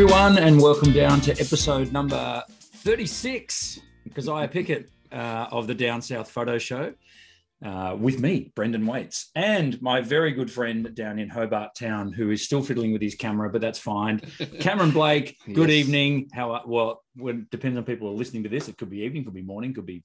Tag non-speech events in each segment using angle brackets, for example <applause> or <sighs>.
everyone, and welcome down to episode number 36, Keziah Pickett uh, of the Down South Photo Show. Uh, with me, Brendan Waites, and my very good friend down in Hobart Town, who is still fiddling with his camera, but that's fine. <laughs> Cameron Blake, good Yes. evening. How well? When depends on people who are listening to this. It could be evening, could be morning, could be.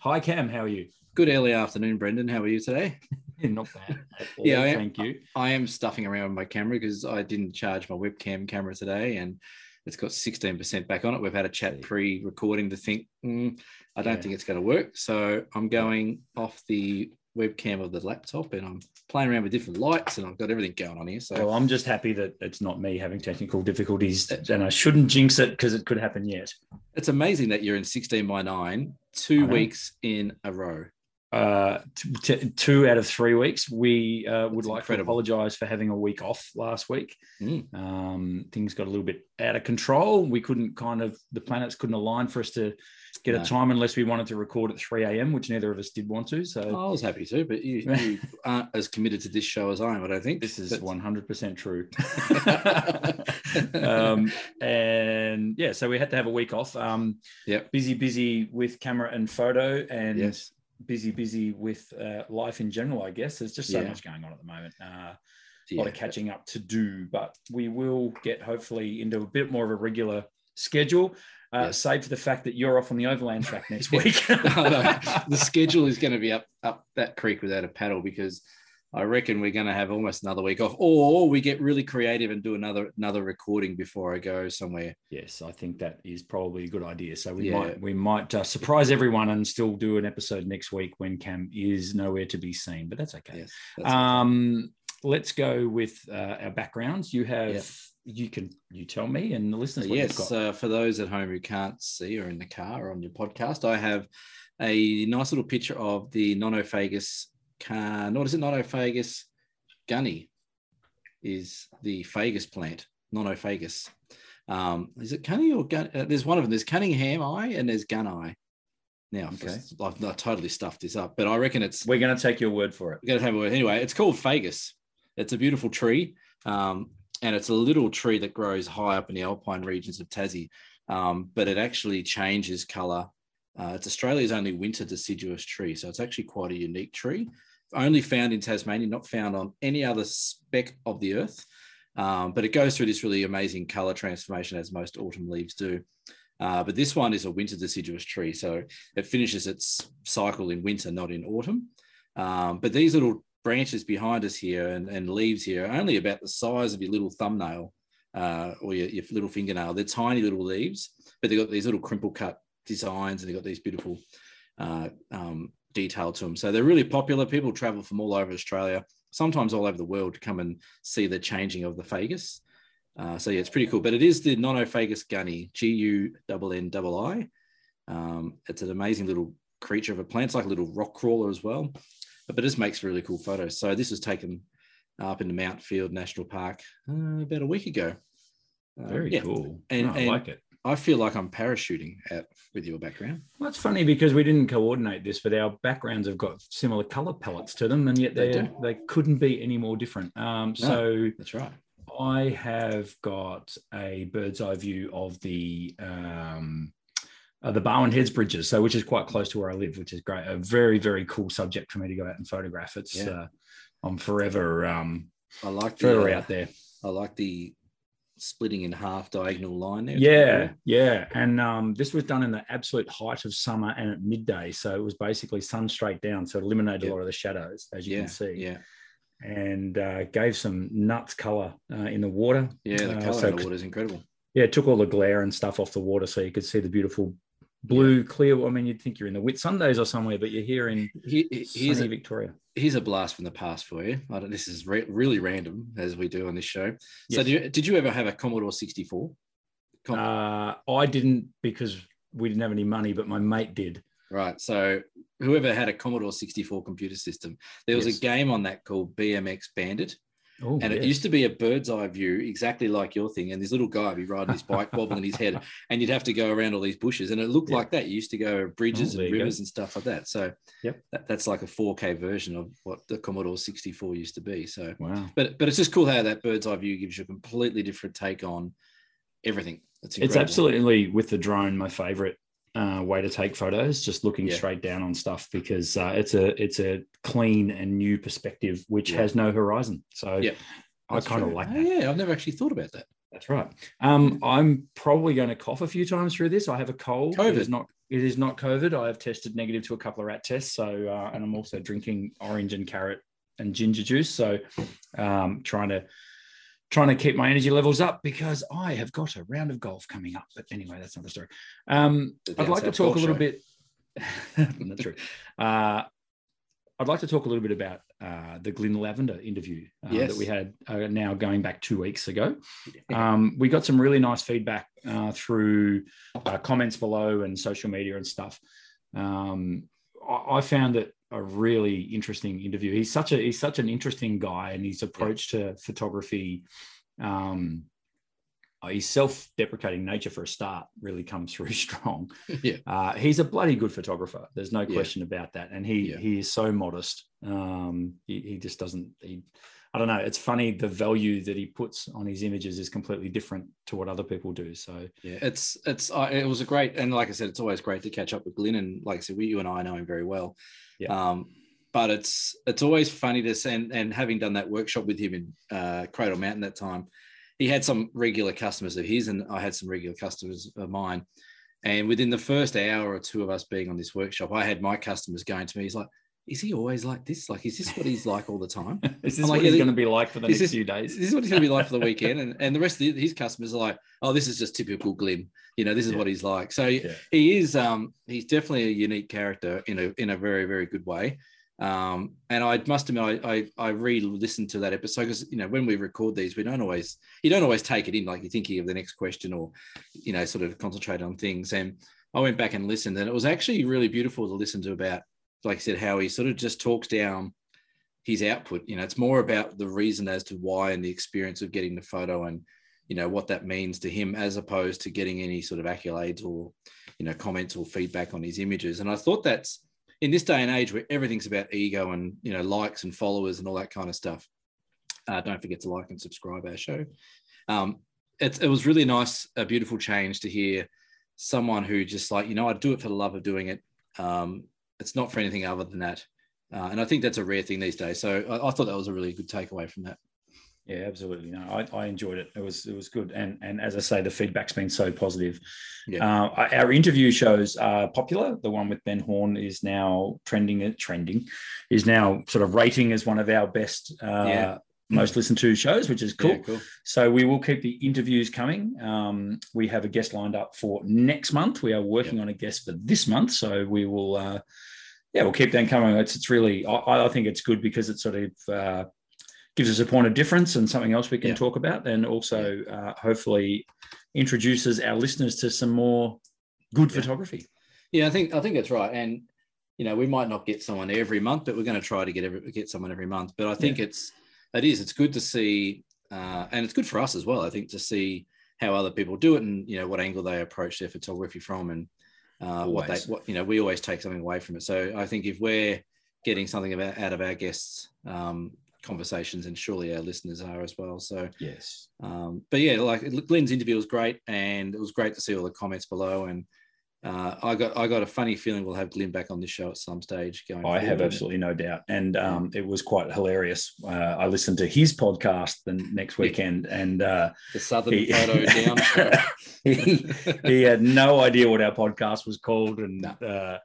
Hi, Cam. How are you? Good early afternoon, Brendan. How are you today? <laughs> Not bad. Yeah, I am. thank you. I am stuffing around with my camera because I didn't charge my webcam camera today and it's got 16% back on it. We've had a chat pre recording to think, "Hmm, I don't Yeah. think it's going to work. So I'm going off the webcam of the laptop and I'm playing around with different lights and I've got everything going on here. So Well, I'm just happy that it's not me having technical difficulties, and I shouldn't jinx it because it could happen yet. it's amazing that you're in 16 by 9 two weeks in a row. Uh, t- t- two out of three weeks. We uh, would That's like incredible. to apologise for having a week off last week. Mm. Um, things got a little bit out of control. We couldn't kind of the planets couldn't align for us to get No. a time unless we wanted to record at three a.m., which neither of us did want to. So I was happy to, but you, you <laughs> aren't as committed to this show as I am, I don't think. this is one hundred percent true. <laughs> <laughs> um, and yeah, so we had to have a week off. Um, Yep. busy, busy with camera and photo, and yes. Busy, busy with uh, life in general. I guess there's just so Yeah. much going on at the moment. Uh, a lot of catching up to do, but we will get hopefully into a bit more of a regular schedule. Uh, Yes. Save for the fact that you're off on the overland track next <laughs> week. <laughs> No, no, <laughs> the schedule is going to be up up that creek without a paddle because I reckon we're going to have almost another week off, or we get really creative and do another another recording before I go somewhere. Yes, I think that is probably a good idea. So we Yeah. might we might uh, surprise everyone and still do an episode next week when Cam is nowhere to be seen, but that's okay. Yes, that's Um, let's go with uh, our backgrounds. You have Yeah. you can you tell me and the listeners. yes, uh, for those at home who can't see or in the car or on your podcast, I have a nice little picture of the Nothofagus. Car, what is it? Nothofagus gunnii is the fagus plant. Nothofagus. Um, is it Cunny or gun? Uh, there's one of them. There's Cunningham eye and there's Gun eye. Now, Okay. I've, I've totally stuffed this up, but I reckon it's We're going to take your word for it. we're going to have a word. Anyway, it's called Fagus. It's a beautiful tree. Um, and it's a little tree that grows high up in the alpine regions of Tassie. Um, but it actually changes color. Uh, it's Australia's only winter deciduous tree. So it's actually quite a unique tree. Only found in Tasmania, not found on any other speck of the earth. Um, but it goes through this really amazing color transformation as most autumn leaves do. Uh, but this one is a winter deciduous tree. So it finishes its cycle in winter, not in autumn. Um, but these little branches behind us here and, and leaves here are only about the size of your little thumbnail uh, or your, your little fingernail. They're tiny little leaves, but they've got these little crimple cut designs and they've got these beautiful uh, um, detail to them. So they're really popular. People travel from all over Australia, sometimes all over the world to come and see the changing of the fagus. Uh, so yeah, it's pretty cool. But it is the Nothofagus gunnii, G U N N I I. Um, it's an amazing little creature of a plant. It's like a little rock crawler as well, but it just makes really cool photos. So this was taken up in the Mount Field National Park uh, about a week ago. Uh, Very yeah. cool. And- No, I and- like it. I feel like I'm parachuting out with your background. Well, it's funny because we didn't coordinate this, but our backgrounds have got similar color palettes to them, and yet They they they couldn't be any more different. Um, so That's right. I have got a bird's eye view of the um, uh, the Barwon Heads bridges, so which is quite close to where I live, which is great. A very very cool subject for me to go out and photograph. It's Yeah. uh, I'm forever um, I like the forever uh, out there. I like the splitting in half diagonal line there. Yeah, yeah. And um, this was done in the absolute height of summer and at midday. So it was basically sun straight down. So it eliminated Yeah. a lot of the shadows, as you yeah, can see, Yeah, and uh, gave some nuts color uh, in the water. yeah. The Uh, color so in the water is incredible. Yeah, it took all the glare and stuff off the water so you could see the beautiful blue, clear. I mean, you'd think you're in the Whitsundays or somewhere, but you're here in He, here's sunny a, Victoria. here's a blast from the past for you. I don't, this is re- really random as we do on this show. So, did you, did you ever have a Commodore 64? Com- Uh, I didn't because we didn't have any money, but my mate did. Right. So whoever had a Commodore 64 computer system, there was Yes. a game on that called BMX Bandit. Oh, And it used to be a bird's eye view, exactly like your thing. And this little guy would be riding his bike, wobbling his head, <laughs> and you'd have to go around all these bushes. And it looked Yeah. like that. You used to go bridges Oh, and rivers and stuff like that. So Yep. that, that's like a 4K version of what the Commodore 64 used to be. So Wow. but but it's just cool how that bird's eye view gives you a completely different take on everything. It's, it's absolutely with the drone my favorite uh, way to take photos, just looking Yeah. straight down on stuff because uh, it's a it's a clean and new perspective which Yeah. has no horizon. So Yeah. I kind of like Oh, that. yeah, I've never actually thought about that. That's right. Um, I'm probably going to cough a few times through this. I have a cold. It COVID. is not. It is not COVID. I have tested negative to a couple of rat tests. So, uh, and I'm also drinking orange and carrot and ginger juice. So, um, trying to trying to keep my energy levels up because I have got a round of golf coming up. But anyway, that's another story. Um, The I'd like to talk a little Show. bit. <laughs> not true. Uh, I'd like to talk a little bit about uh, the Glyn Lavender interview uh, Yes. that we had uh, now going back two weeks ago. <laughs> Um, we got some really nice feedback uh, through uh, comments below and social media and stuff. Um, I, I found it a really interesting interview. He's such a he's such an interesting guy, and his approach to photography, um, uh, his self-deprecating nature for a start really comes <laughs> through strong. yeah. Uh, he's a bloody good photographer. There's no Yeah. question about that. And he Yeah. he is so modest. Um, he, he just doesn't. He, I don't know. It's funny the value that he puts on his images is completely different to what other people do. So Yeah, it's it's uh, it was a great and like I said, it's always great to catch up with Glyn and like I said, we you and I know him very well. Yeah. Um, but it's it's always funny to see and, and having done that workshop with him in uh, Cradle Mountain that time, he had some regular customers of his and I had some regular customers of mine. And within the first hour or two of us being on this workshop, I had my customers going to me. He's like, "Is he always like this? Like, is this what he's like all the time?" <laughs> is this I'm what like, he's going to be like for the next this- few days? this is what he's going to be like for the <laughs> weekend. And, and the rest of his customers are like, oh, this is just typical Glenn. You know, this is Yeah. what he's like. So Yeah. he is, um, he's definitely a unique character in a, in a very, very good way. Um, and I must admit, I, I, I re-listened to that episode because, you know, when we record these, we don't always, you don't always take it in, like you're thinking of the next question or, you know, sort of concentrate on things. And I went back and listened and it was actually really beautiful to listen to about, like I said, how he sort of just talks down his output. You know, it's more about the reason as to why and the experience of getting the photo and, you know, what that means to him as opposed to getting any sort of accolades or, you know, comments or feedback on his images. And I thought that's in this day and age where everything's about ego and, you know, likes and followers and all that kind of stuff. Uh, don't forget to like and subscribe our show. Um, it, it was really nice, a beautiful change to hear someone who just like, you know, I do it for the love of doing it. Um, it's not for anything other than that. Uh, and I think that's a rare thing these days. So I, I thought that was a really good takeaway from that. Yeah, absolutely. No, I, I enjoyed it. It was it was good, and and as I say, the feedback's been so positive. Yeah. Uh, our interview shows are popular. The one with Ben Horn is now trending. Trending is now sort of rating as one of our best, uh, Yeah. Most listened to shows, which is cool. Yeah, cool. So we will keep the interviews coming. Um, we have a guest lined up for next month. We are working on a guest for this month, so we will. Uh, yeah, we'll keep that coming. It's it's really. I, I think it's good because it sort of. Uh, gives us a point of difference and something else we can Yeah. talk about, and also uh, hopefully introduces our listeners to some more good Yeah. photography. Yeah, I think I think that's right. And you know, we might not get someone every month, but we're going to try to get every, get someone every month. But I think it's it is it's good to see, uh, and it's good for us as well. I think to see how other people do it and you know what angle they approach their photography from, and uh, what they what you know we always take something away from it. So I think if we're getting something about, out of our guests um, conversations, and surely our listeners are as well. So Yes. um, but yeah, like Glenn's interview was great, and it was great to see all the comments below. And uh, I got I got a funny feeling we'll have Glenn back on this show at some stage. Going, I have forward. absolutely no doubt. And um, it was quite hilarious. Uh, I listened to his podcast the next weekend and uh, the Southern he, Photo <laughs> Down <laughs> he, he had no idea what our podcast was called. And No.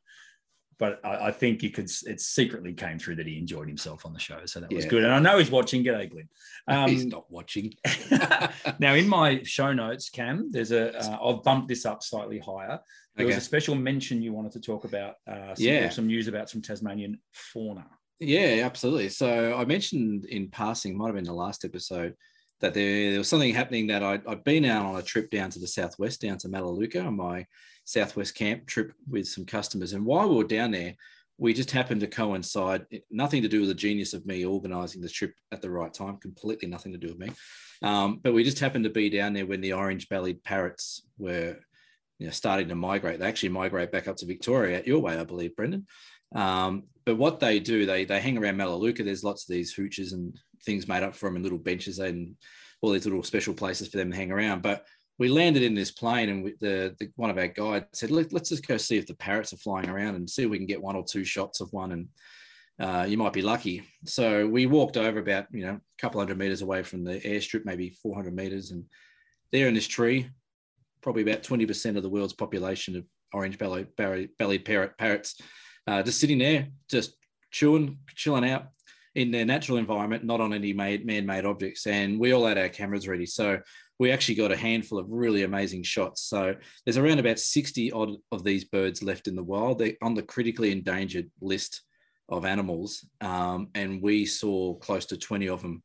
Uh, but I, I think you could it secretly came through that he enjoyed himself on the show. So that was good. And I know he's watching. G'day, Glenn. <laughs> He's Um, not watching. <laughs> <laughs> now in my show notes, Cam, there's a uh, I've bumped this up slightly higher. There was a special mention you wanted to talk about. Uh, some, Yeah. some news about some Tasmanian fauna. Yeah, absolutely. So I mentioned in passing, might have been the last episode, that there, there was something happening that I'd, I'd been out on a trip down to the southwest, down to Melaleuca, on my southwest camp trip with some customers. And while we were down there, we just happened to coincide, nothing to do with the genius of me organizing the trip at the right time, completely nothing to do with me. Um, but we just happened to be down there when the orange bellied parrots were you know, starting to migrate. They actually migrate back up to Victoria at your way, I believe, Brendan. Um, but what they do, they they hang around Melaleuca. There's lots of these hooches and things made up for them and little benches and all these little special places for them to hang around. But we landed in this plane, and we, the, the one of our guides said, Let, us just go see if the parrots are flying around and see if we can get one or two shots of one, and uh, you might be lucky. So we walked over about you know a couple hundred meters away from the airstrip, maybe 400 meters, and there in this tree, probably about 20% of the world's population of orange belly, bellied parrot, parrots, uh, just sitting there, just chewing, chilling out in their natural environment, not on any made, man-made objects. And we all had our cameras ready. So we actually got a handful of really amazing shots. So there's around about 60 odd of these birds left in the wild. They're on the critically endangered list of animals. Um, and we saw close to 20 of them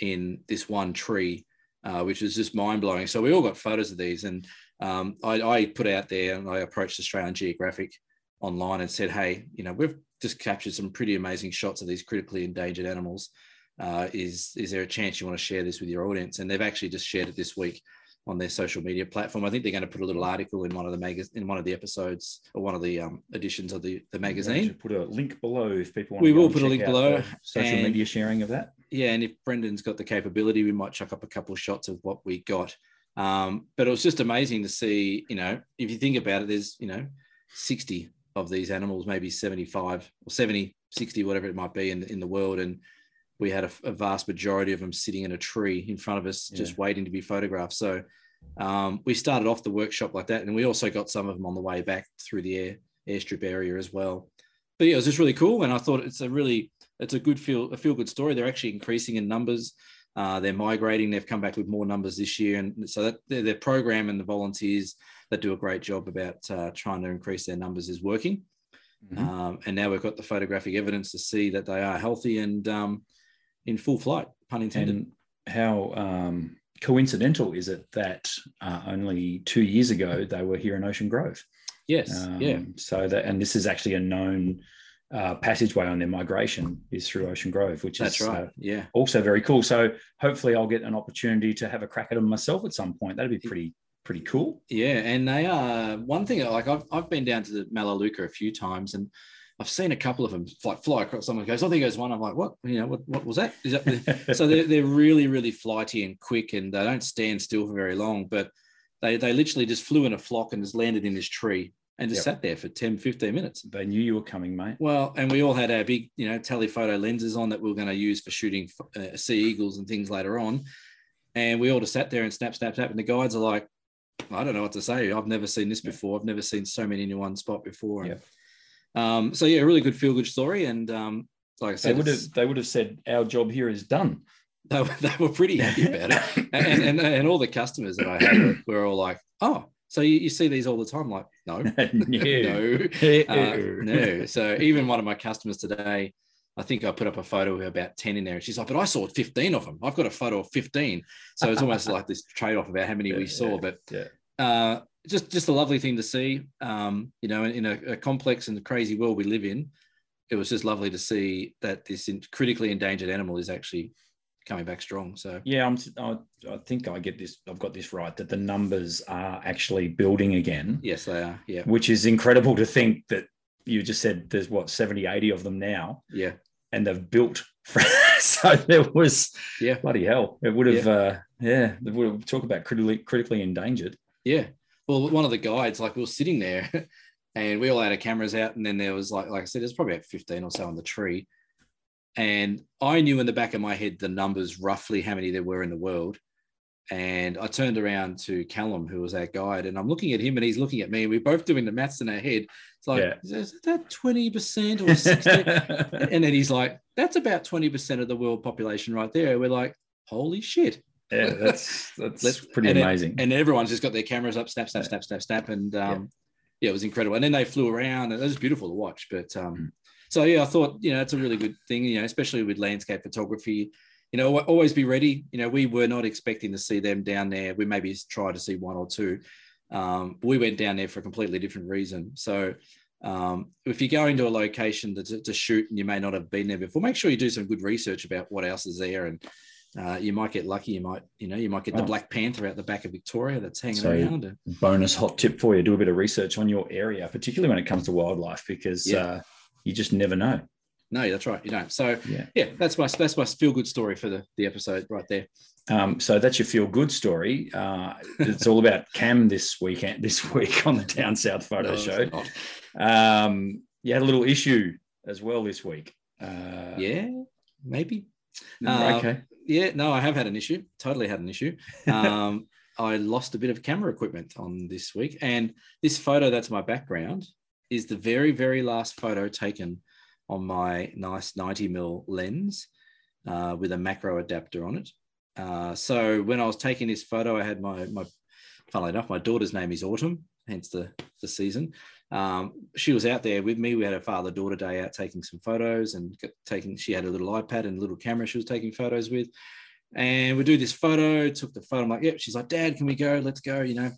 in this one tree, uh, which was just mind blowing. So we all got photos of these. And um, I, I put out there and I approached Australian Geographic online and said, hey, you know, we've just captured some pretty amazing shots of these critically endangered animals. Uh, is is there a chance you want to share this with your audience? And they've actually just shared it this week on their social media platform. I think they're going to put a little article in one of the mag- in one of the episodes or one of the um, editions of the, the magazine. Put a link below if people want. We will put a link below. Social and, media sharing of that. Yeah, and if Brendan's got the capability, we might chuck up a couple of shots of what we got. Um, but it was just amazing to see. You know, if you think about it, there's you know, sixty of these animals, maybe 75 or 70, 60, whatever it might be in, in the world. And we had a, a vast majority of them sitting in a tree in front of us, yeah. just waiting to be photographed. So um, we started off the workshop like that. And we also got some of them on the way back through the air airstrip area as well. But yeah, it was just really cool. And I thought it's a really, it's a good feel, a feel good story. They're actually increasing in numbers. Uh, they're migrating. They've come back with more numbers this year, and so that their, their program and the volunteers that do a great job about uh, trying to increase their numbers is working. Mm-hmm. Um, and now we've got the photographic evidence to see that they are healthy and um, in full flight, pun intended. And how um, coincidental is it that uh, only two years ago they were here in Ocean Grove? Yes. yeah. Um, so that, and this is actually a known uh, passageway on their migration is through Ocean Grove, which That's is right. Uh, yeah. also very cool. So hopefully I'll get an opportunity to have a crack at them myself at some point. That'd be pretty pretty cool. Yeah, and they are one thing. Like I've I've been down to the Melaleuca a few times, and I've seen a couple of them fly, fly across. Someone goes, I think there's one. I'm like, what? You know, what, what was that? Is that? so they're, they're really, really flighty and quick, and they don't stand still for very long. But they they literally just flew in a flock and just landed in this tree and just yep. sat there for 10, 15 minutes. They knew you were coming, mate. Well, and we all had our big, you know, telephoto lenses on that we were going to use for shooting uh, sea eagles and things later on. And we all just sat there and snap, snap, snap. And the guides are like, I don't know what to say. I've never seen this before. I've never seen so many in one spot before. Yeah. Um, so yeah, a really good feel good story. And um, like I said, they would have they would have said our job here is done. They were, they were pretty happy about it, <laughs> and, and and all the customers that I had were, all like, oh. So you, you see these all the time? Like, <laughs> <laughs> no, no, uh, no. So even one of my customers today, I think I put up a photo of about 10 in there. And she's like, but I saw 15 of them. I've got a photo of 15. So it's almost like this trade off about how many yeah, we saw. Yeah, but yeah. Uh, just, just a lovely thing to see. Um, you know, in, in a, a, complex and crazy world we live in, it was just lovely to see that this critically endangered animal is actually coming back strong. So yeah, I'm, I, I think I get this. I've got this right that the numbers are actually building again. Yes, they are. Yeah, which is incredible to think that you just said there's what 70 80 of them now yeah and they've built <laughs> so there was yeah bloody hell it would have yeah, uh, yeah they would have talk about critically critically endangered yeah well one of the guides like we were sitting there <laughs> and we all had our cameras out and then there was like like i said there's probably about 15 or so on the tree and i knew in the back of my head the numbers roughly how many there were in the world and I turned around to Callum, who was our guide, and I'm looking at him and he's looking at me. And we're both doing the maths in our head. It's like, yeah. is that 20% or 60? <laughs> and then he's like, that's about 20% of the world population right there. We're like, holy shit. Yeah, <laughs> that's that's pretty and amazing. and everyone's just got their cameras up, snap, snap, snap, snap, snap. And um, yeah. yeah. it was incredible. And then they flew around and it was beautiful to watch. But um, mm. so yeah, I thought, you know, it's a really good thing, you know, especially with landscape photography you know, always be ready. You know, we were not expecting to see them down there. We maybe tried to see one or two. Um, we went down there for a completely different reason. So um, if you're going to a location to, to, shoot and you may not have been there before, make sure you do some good research about what else is there. And uh, you might get lucky. You might, you know, you might get the oh. Black Panther out the back of Victoria that's hanging so around. Bonus hot tip for you: do a bit of research on your area, particularly when it comes to wildlife, because yeah. uh, you just never know. No, that's right. You don't. So yeah, yeah that's my that's my feel good story for the, the episode right there. Um, so that's your feel good story. Uh, it's all about Cam this weekend, this <laughs> week on the Down South Photo No, Show. Um, you had a little issue as well this week. Uh, Yeah, maybe. Uh, okay. Yeah, no, I have had an issue. Totally had an issue. Um, <laughs> I lost a bit of camera equipment on this week, and this photo that's my background is the very, very last photo taken on my nice 90 mil lens uh, with a macro adapter on it. Uh, so when I was taking this photo, I had my my, funnily enough, my daughter's name is Autumn, hence the the season. Um, she was out there with me. We had a father daughter day out taking some photos and taking. She had a little iPad and a little camera she was taking photos with. And we do this photo. Took the photo. I'm like, yep. She's like, Dad, can we go? Let's go. You know.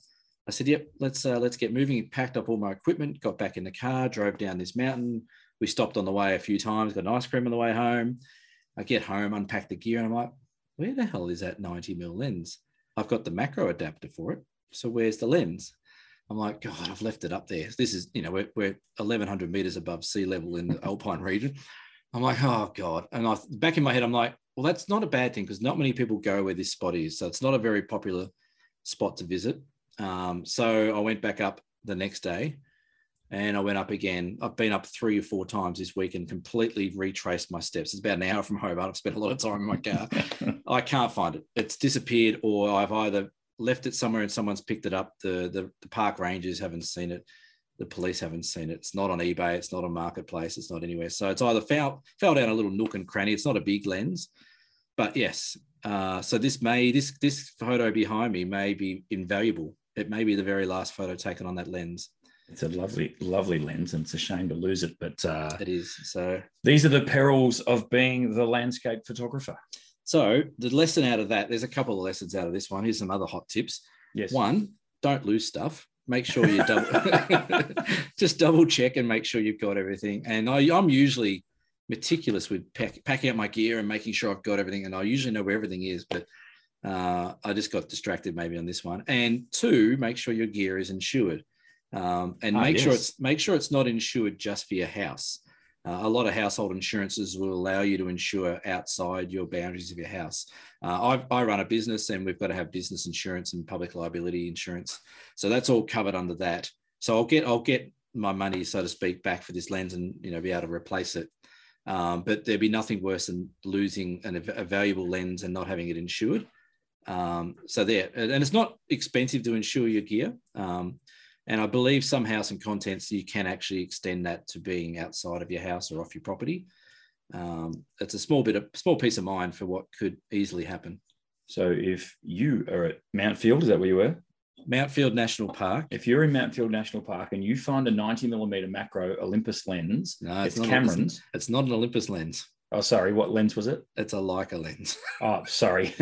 I said, yep. Let's uh, let's get moving. Packed up all my equipment. Got back in the car. Drove down this mountain. We stopped on the way a few times. Got an ice cream on the way home. I get home, unpack the gear, and I'm like, where the hell is that 90 mil lens? I've got the macro adapter for it. So where's the lens? I'm like, God, I've left it up there. This is, you know, we're, we're 1100 meters above sea level in the Alpine region. I'm like, oh God. And I back in my head, I'm like, well, that's not a bad thing because not many people go where this spot is. So it's not a very popular spot to visit. Um, so I went back up the next day and I went up again. I've been up three or four times this week and completely retraced my steps. It's about an hour from Hobart. I've spent a lot of time in my car. <laughs> I can't find it. It's disappeared, or I've either left it somewhere and someone's picked it up. The, the the park rangers haven't seen it. The police haven't seen it. It's not on eBay. It's not on marketplace. It's not anywhere. So it's either fell fell down a little nook and cranny. It's not a big lens, but yes. Uh, so this may this this photo behind me may be invaluable. It may be the very last photo taken on that lens. It's a lovely, lovely lens, and it's a shame to lose it. But uh, It is. So these are the perils of being the landscape photographer. So the lesson out of that, there's a couple of lessons out of this one. Here's some other hot tips. Yes. One, don't lose stuff. Make sure you double, <laughs> <laughs> just double check and make sure you've got everything. And I, I'm usually meticulous with pack, packing up my gear and making sure I've got everything. And I usually know where everything is, but uh, I just got distracted maybe on this one. And two, make sure your gear is insured, um, and Ah, make sure yes. it's make sure it's not insured just for your house. Uh, a lot of household insurances will allow you to insure outside your boundaries of your house. Uh, I, I run a business and we've got to have business insurance and public liability insurance. So that's all covered under that. So I'll get I'll get my money, so to speak, back for this lens and you know be able to replace it. Um, but there'd be nothing worse than losing an, a valuable lens and not having it insured. Um, so there, and it's not expensive to insure your gear. Um, and I believe some house and contents you can actually extend that to being outside of your house or off your property. Um, it's a small bit of small peace of mind for what could easily happen. So if you are at Mount Field, is that where you were? Mount Field National Park. If you're in Mount Field National Park and you find a 90 millimeter macro Olympus lens, No, it's, not Cameron's. It's not an Olympus lens. Oh, sorry, what lens was it? It's a Leica lens, <laughs> Oh, sorry.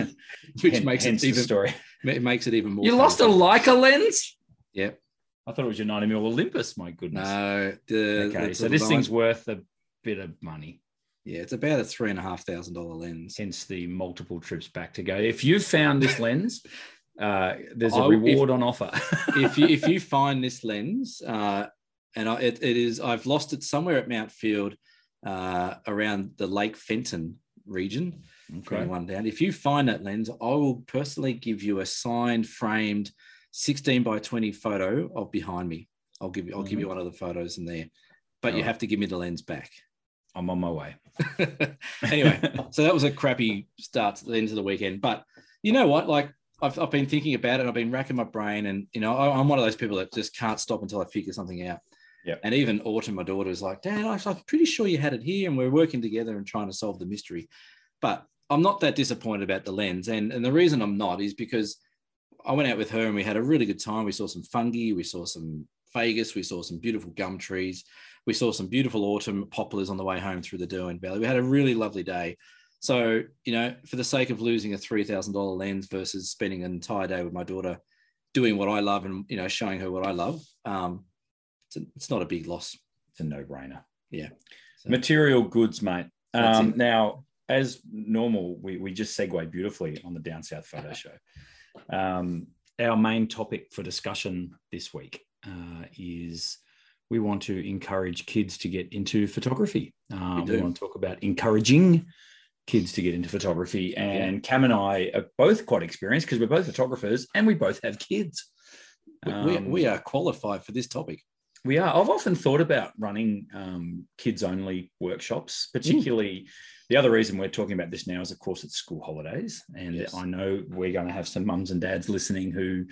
which Hen- makes it even story. it makes it even more. You lost a. Leica lens? Yep. I thought it was your 90 mil Olympus. My goodness. No. The, okay, so this thing's worth a bit of money. yeah, it's about a three and a half thousand dollar lens. Hence the multiple trips back to go. If you found this <laughs> lens, uh, there's a I- if- reward on offer. <laughs> if you if you <laughs> find this lens, uh, and I, it, it is, I've lost it somewhere at Mount Field, uh, around the Lake Fenton region. okay. One down. If you find that lens, I will personally give you a signed, framed, sixteen by twenty photo of behind me. I'll give you. I'll give you mm-hmm. one of the photos in there, but you Alright. have to give me the lens back. I'm on my way. <laughs> anyway, so that was a crappy start to the end of the weekend. But you know what? Like I've, I've been thinking about it. I've been racking my brain, and you know, I, I'm one of those people that just can't stop until I figure something out. Yep. And even Autumn, my daughter, is like, Dad, I- I'm pretty sure you had it here, and we're working together and trying to solve the mystery. But I'm not that disappointed about the lens, and and the reason I'm not is because I went out with her and we had a really good time. We saw some fungi, we saw some fagus, we saw some beautiful gum trees, we saw some beautiful autumn poplars on the way home through the Derwent Valley. We had a really lovely day. So, you know, for the sake of losing a $3,000 lens versus spending an entire day with my daughter doing what I love and, you know, showing her what I love, um, it's, a, it's not a big loss. It's a no-brainer. Yeah. So- Material goods, mate. Um, now, as normal, we, we just segue beautifully on the Down South Photo <laughs> Show. Um, our main topic for discussion this week uh, is we want to encourage kids to get into photography. Uh, We we, want to talk about encouraging kids to get into photography. And Cam and I are both quite experienced because we're both photographers and we both have kids. We, we, Um, we are qualified for this topic. We are. I've often thought about running um, kids only workshops, particularly. The other reason we're talking about this now is, of course, it's school holidays. And Yes. I know we're going to have some mums and dads listening who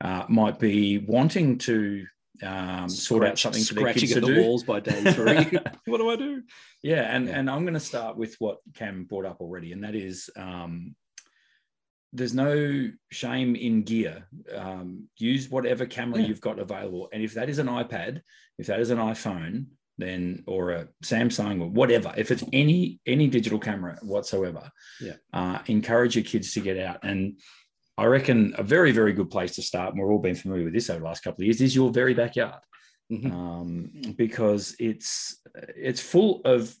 uh, might be wanting to um, sort out something for their scratching kids at to the do. walls by day three. <laughs> what do I do? Yeah, and Yeah. and I'm going to start with what Cam brought up already, and that is um, there's no shame in gear. Um, use whatever camera Yeah. you've got available, and if that is an iPad, if that is an iPhone, then or a Samsung or whatever, if it's any any digital camera whatsoever, Yeah. uh, encourage your kids to get out and. I reckon a very, very good place to start, and we've all been familiar with this over the last couple of years, is your very backyard Mhm. um, because it's it's full of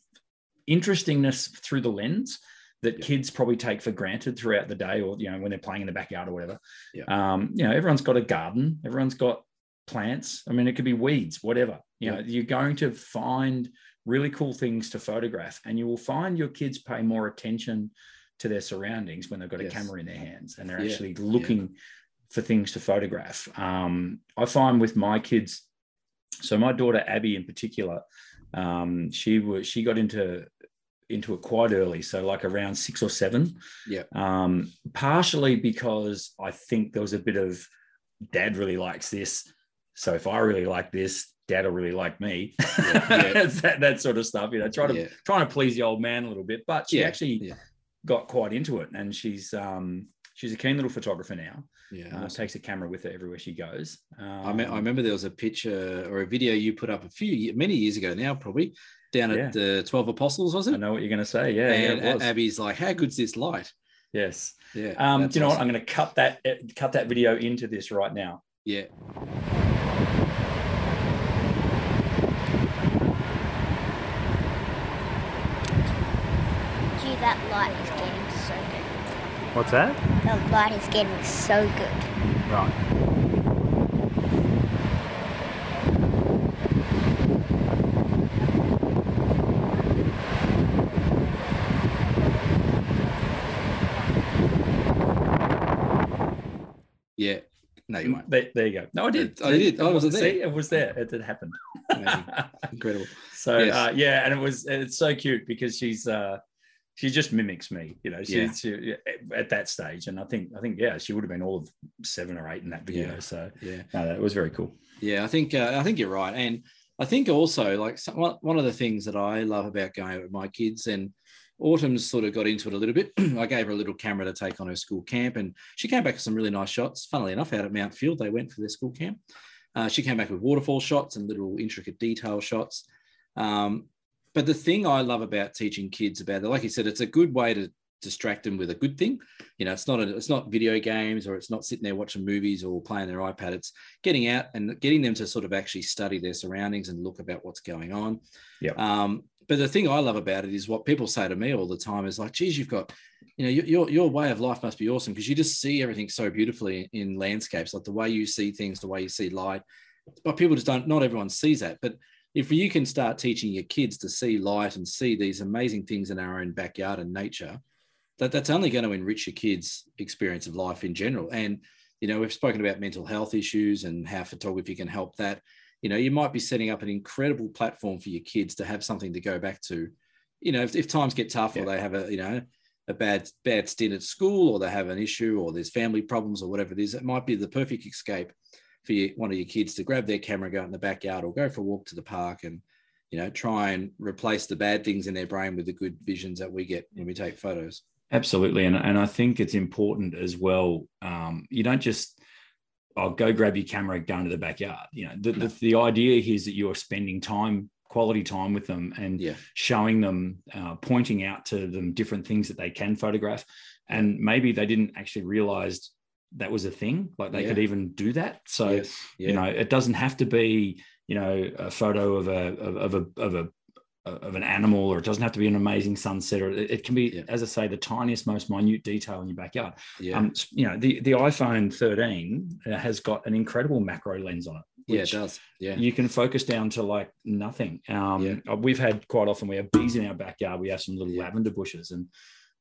interestingness through the lens that Yeah. kids probably take for granted throughout the day or you know when they're playing in the backyard or whatever. Yeah. um, you know everyone's got a garden. Everyone's got plants. I mean it could be weeds whatever. You know you're going to find really cool things to photograph and you will find your kids pay more attention to their surroundings when they've got a camera in their hands and they're Yeah. actually looking for things to photograph. Um, i find with my kids so my daughter Abby in particular, um, she was she got into into it quite early, so like around six or seven. Yeah. Um, partially because I think there was a bit of dad really likes this, so if I really like this, dad will really like me. Yeah, <laughs> yeah. That that sort of stuff, you know, trying to Yeah. trying to please the old man a little bit. But she actually got quite into it, and she's um, she's a keen little photographer now. Yeah. Uh, takes a camera with her everywhere she goes. Um, I, me- I remember there was a picture or a video you put up a few many years ago now, probably down at the Twelve Apostles, was it? I know what you're going to say. Yeah, and yeah, it was. Abby's like, "How good's this light?" yes. Yeah. Um, do you know what? I'm going to cut that uh, cut that video into this right now. Yeah. Gee, that light is getting so good. What's that? The light is getting so good. Right. Yeah. No, you won't. There, there you go. No, I did. I did. I wasn't there. See, it was there. It did happen. <laughs> Incredible. so Yes. uh, yeah, and it was it's so cute because she's uh, she just mimics me. You know, she, Yeah. she at that stage, and I think I think yeah, she would have been all of seven or eight in that video. Yeah. So Yeah. no, that was very cool. Yeah, I think uh, I think you're right, and I think also like some, one of the things that I love about going with my kids, and Autumn's sort of got into it a little bit. <clears throat> I gave her a little camera to take on her school camp, and she came back with some really nice shots. Funnily enough, out at Mount Field, they went for their school camp. Uh, she came back with waterfall shots and little intricate detail shots. Um, but the thing I love about teaching kids about it, like you said, it's a good way to distract them with a good thing. You know, it's not a, it's not video games or it's not sitting there watching movies or playing their iPad. It's getting out and getting them to sort of actually study their surroundings and look about what's going on. Yep. Um, but the thing I love about it is what people say to me all the time is like, geez, you've got, you know, your, your, your way of life must be awesome because you just see everything so beautifully in landscapes, like the way you see things, the way you see light. But people just don't, not everyone sees that. But if you can start teaching your kids to see light and see these amazing things in our own backyard and nature, that that's only going to enrich your kids' experience of life in general. And you know, we've spoken about mental health issues and how photography can help that. You know, you might be setting up an incredible platform for your kids to have something to go back to. You know, if, if times get tough Yeah. or they have a you know a bad bad stint at school or they have an issue or there's family problems or whatever it is, it might be the perfect escape for you, one of your kids to grab their camera, go out in the backyard or go for a walk to the park and you know try and replace the bad things in their brain with the good visions that we get when we take photos. Absolutely, and and I think it's important as well. Um, you don't just oh go grab your camera, go into the backyard. You know, the, the the idea here is that you're spending time, quality time with them, and Yeah. showing them, uh, pointing out to them different things that they can photograph, and maybe they didn't actually realize that was a thing. Like they Yeah. could even do that. So yes. Yeah. you know, it doesn't have to be you know a photo of a of, a of a of an animal or it doesn't have to be an amazing sunset or it, can be Yeah. as i say the tiniest most minute detail in your backyard yeah. um you know the the iphone 13 uh, has got an incredible macro lens on it Yeah, it does. Yeah. you can focus down to like nothing. Um, Yeah. uh, We've had quite often we have bees in our backyard. We have some little lavender bushes, and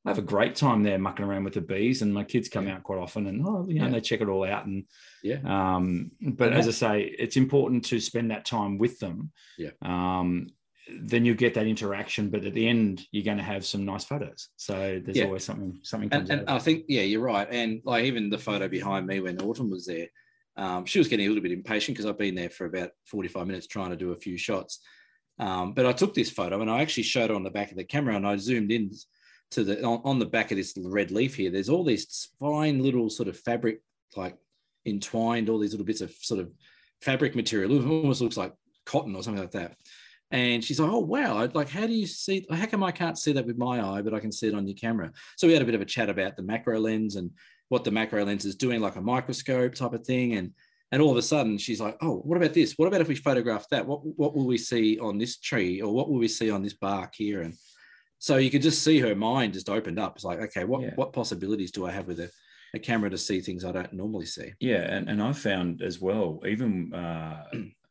I have a great time there mucking around with the bees. And my kids come Yeah. out quite often, and oh, you know, Yeah. they check it all out. And Yeah. um, but And as I say, it's important to spend that time with them. Yeah. Um, then you get that interaction, but at the end, you're going to have some nice photos. So there's Yeah. always something something and, and. I think yeah, you're right. And like even the photo behind me when Autumn was there, um, she was getting a little bit impatient because I've been there for about 45 minutes trying to do a few shots. Um, but I took this photo and I actually showed her on the back of the camera and I zoomed in to the on, on the back of this red leaf here. There's all these fine little sort of fabric like entwined, all these little bits of sort of fabric material. It almost looks like cotton or something like that. And she's like, "Oh wow! Like, how do you see? How come I can't see that with my eye, but I can see it on your camera?" So we had a bit of a chat about the macro lens and what the macro lens is doing, like a microscope type of thing. And and all of a sudden, she's like, "Oh, what about this? What about if we photograph that? What what will we see on this tree, or what will we see on this bark here?" And so you could just see her mind just opened up. It's like, okay, what Yeah. what possibilities do I have with a, a camera to see things I don't normally see? Yeah, and, and I've found as well, even uh,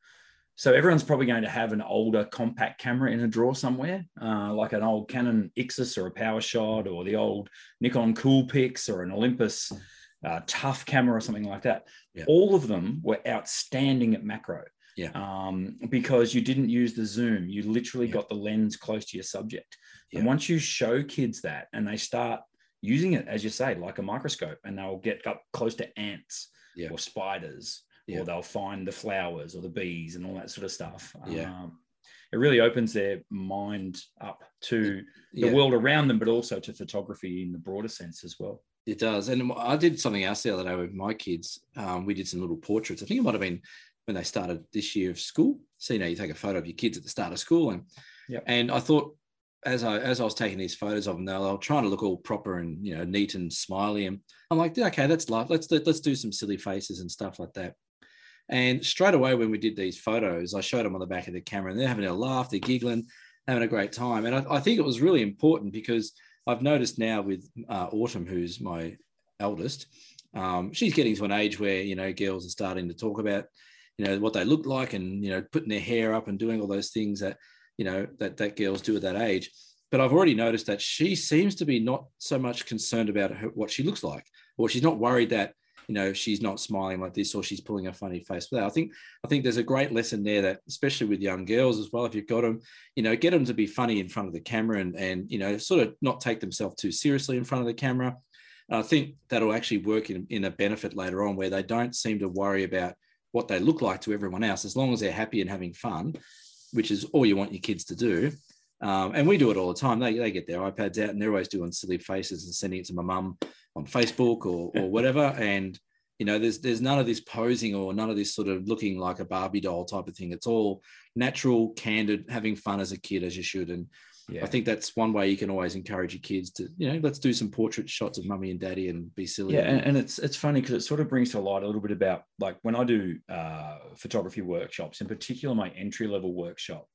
<clears throat> so, everyone's probably going to have an older compact camera in a drawer somewhere, uh, like an old Canon Ixus or a PowerShot or the old Nikon Coolpix or an Olympus uh, Tough camera or something like that. Yeah. All of them were outstanding at macro. Yeah. Um, because you didn't use the zoom, you literally Yeah. got the lens close to your subject. And once you show kids that and they start using it, as you say, like a microscope, and they'll get up close to ants Yeah. or spiders, Yeah. or they'll find the flowers or the bees and all that sort of stuff. Yeah. Um, it really opens their mind up to the Yeah. world around them, but also to photography in the broader sense as well. It does. And I did something else the other day with my kids. Um, we did some little portraits. I think it might have been when they started this year of school. So, you know, you take a photo of your kids at the start of school. And Yep. and I thought as I as I was taking these photos of them, they were, trying to look all proper and you know neat and smiley. And I'm like, okay, that's life. Let's do, let's do some silly faces and stuff like that. And straight away when we did these photos, I showed them on the back of the camera and they're having a laugh, they're giggling, having a great time. And I, I think it was really important because I've noticed now with uh, Autumn, who's my eldest, um, she's getting to an age where you know girls are starting to talk about you know what they look like and you know putting their hair up and doing all those things that you know that that girls do at that age. But I've already noticed that she seems to be not so much concerned about her, what she looks like, or she's not worried that you know she's not smiling like this or she's pulling a funny face that. I think I think there's a great lesson there that especially with young girls as well, if you've got them, you know, get them to be funny in front of the camera and and you know sort of not take themselves too seriously in front of the camera. And I think that'll actually work in, in a benefit later on where they don't seem to worry about what they look like to everyone else, as long as they're happy and having fun, which is all you want your kids to do. Um, and we do it all the time. They, they get their iPads out and they're always doing silly faces and sending it to my mum on Facebook or, <laughs> or whatever. And, you know, there's there's none of this posing or none of this sort of looking like a Barbie doll type of thing. It's all natural, candid, having fun as a kid as you should. And Yeah. I think that's one way you can always encourage your kids to, you know, let's do some portrait shots of mummy and daddy and be silly. Yeah, and, and it's it's funny because it sort of brings to light a little bit about like when I do uh, photography workshops, in particular my entry level workshop.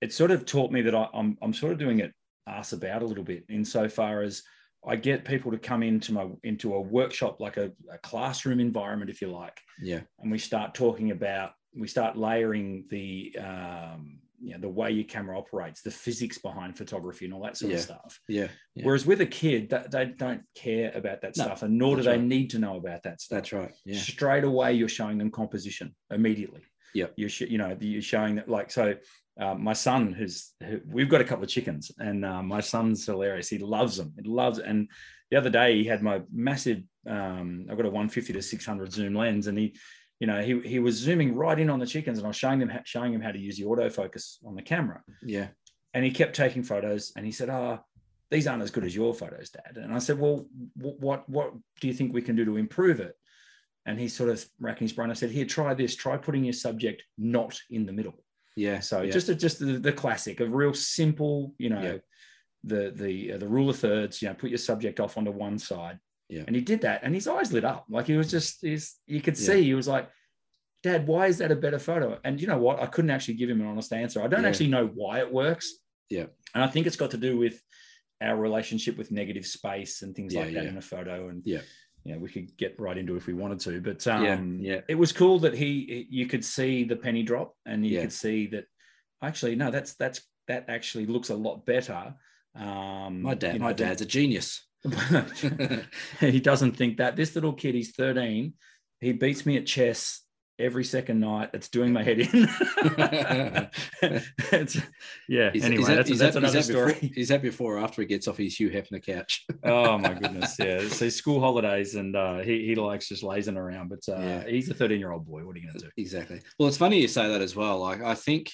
It sort of taught me that I, I'm I'm sort of doing it ass about a little bit insofar as I get people to come into my into a workshop like a, a classroom environment, if you like, yeah, and we start talking about we start layering the um, you know the way your camera operates, the physics behind photography, and all that sort Yeah. of stuff. yeah, yeah. Whereas with a kid, that they don't care about that No, stuff, and nor do they right. need to know about that stuff. That's right. Yeah, Straight away, you're showing them composition immediately. Yeah. You sh- you know you're showing that like so. Uh, my son, who's who, we've got a couple of chickens, and uh, my son's hilarious. He loves them. He loves. And the other day, he had my massive. Um, I've got a 150 to 600 zoom lens, and he, you know, he he was zooming right in on the chickens, and I was showing him showing him how to use the autofocus on the camera yeah, and he kept taking photos and he said oh these aren't as good as your photos dad and i said well what what do you think we can do to improve it and he sort of racking his brain i said here try this try putting your subject not in the middle yeah. so yeah. just a, just the, the classic a real simple you know Yeah. the the uh, the rule of thirds you know put your subject off onto one side Yeah. and he did that and his eyes lit up like he was just he's you could Yeah. see he was like dad why is that a better photo and you know what i couldn't actually give him an honest answer i don't Yeah. actually know why it works Yeah. and i think it's got to do with our relationship with negative space and things Yeah, like that in a photo and Yeah. yeah, we could get right into if we wanted to. But um, Yeah, yeah. it was cool that he you could see the penny drop, and you could see that actually no, that's that's that actually looks a lot better. Um, My dad, you know, my dad's a genius. <laughs> he doesn't think that this little kid, he's 13, he beats me at chess every second night. It's doing my head in. <laughs> It's- yeah. Is- anyway, is that- that's, is that's that- another is that before- story. Is that before or after he gets off his Hugh Hefner couch? <laughs> oh my goodness. Yeah. So school holidays and uh, he, he likes just lazing around, but uh, Yeah. he's a 13 year old boy. What are you going to do? exactly. Well, it's funny you say that as well. Like I think,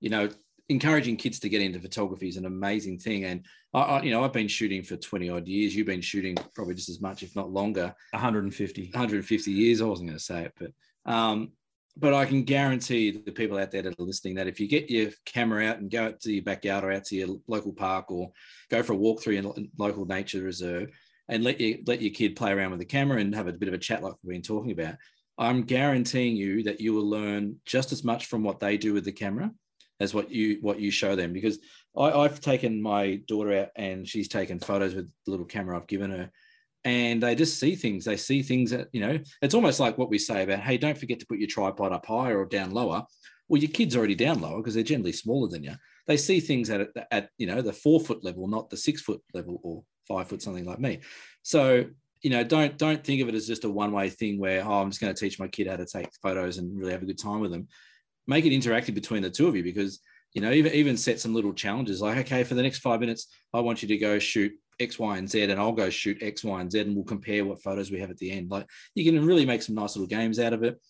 you know, encouraging kids to get into photography is an amazing thing. And I, I you know, I've been shooting for 20 odd years. You've been shooting probably just as much, if not longer. 150. 150 years. I wasn't going to say it, but um, but I can guarantee the people out there that are listening that if you get your camera out and go out to your backyard or out to your local park or go for a walk through your local nature reserve and let you let your kid play around with the camera and have a bit of a chat like we've been talking about, I'm guaranteeing you that you will learn just as much from what they do with the camera as what you what you show them because I, I've taken my daughter out and she's taken photos with the little camera I've given her and they just see things. They see things that, you know, it's almost like what we say about, hey, don't forget to put your tripod up higher or down lower. Well, your kid's already down lower because they're generally smaller than you. They see things at, at you know, the four foot level, not the six foot level or five foot, something like me. So, you know, don't don't think of it as just a one way thing where, oh, I'm just going to teach my kid how to take photos and really have a good time with them. Make it interactive between the two of you because, you know, even, even set some little challenges like, okay, for the next five minutes, I want you to go shoot X, Y, and Z, and I'll go shoot X, Y, and Z, and we'll compare what photos we have at the end. Like you can really make some nice little games out of it,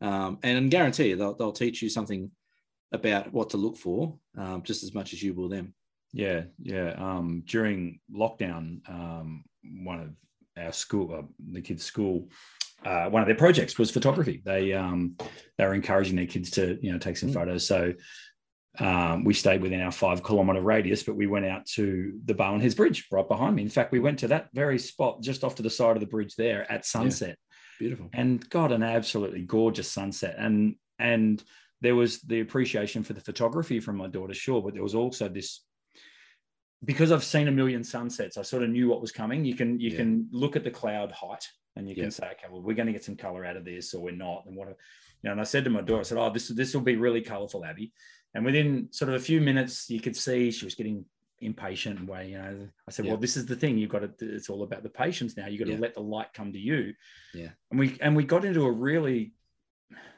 um, and I guarantee you they'll, they'll teach you something about what to look for um, just as much as you will them. Yeah, yeah. Um, during lockdown, um, one of our school, uh, the kids' school, uh, one of their projects was photography. They um, they were encouraging their kids to you know take some Mm. photos. So um, we stayed within our five kilometer radius, but we went out to the Barwon Heads Bridge right behind me. In fact, we went to that very spot just off to the side of the bridge there at sunset Beautiful. and got an absolutely gorgeous sunset and and there was the appreciation for the photography from my daughter sure but there was also this because i've seen a million sunsets i sort of knew what was coming you can you Yeah. can look at the cloud height and you can say okay well we're going to get some color out of this or we're not and what you know and i said to my daughter i said oh this this will be really colorful abby and within sort of a few minutes you could see she was getting impatient and way you know i said Yeah. well this is the thing you've got to it's all about the patience now you've got to Yeah. let the light come to you Yeah. and we and we got into a really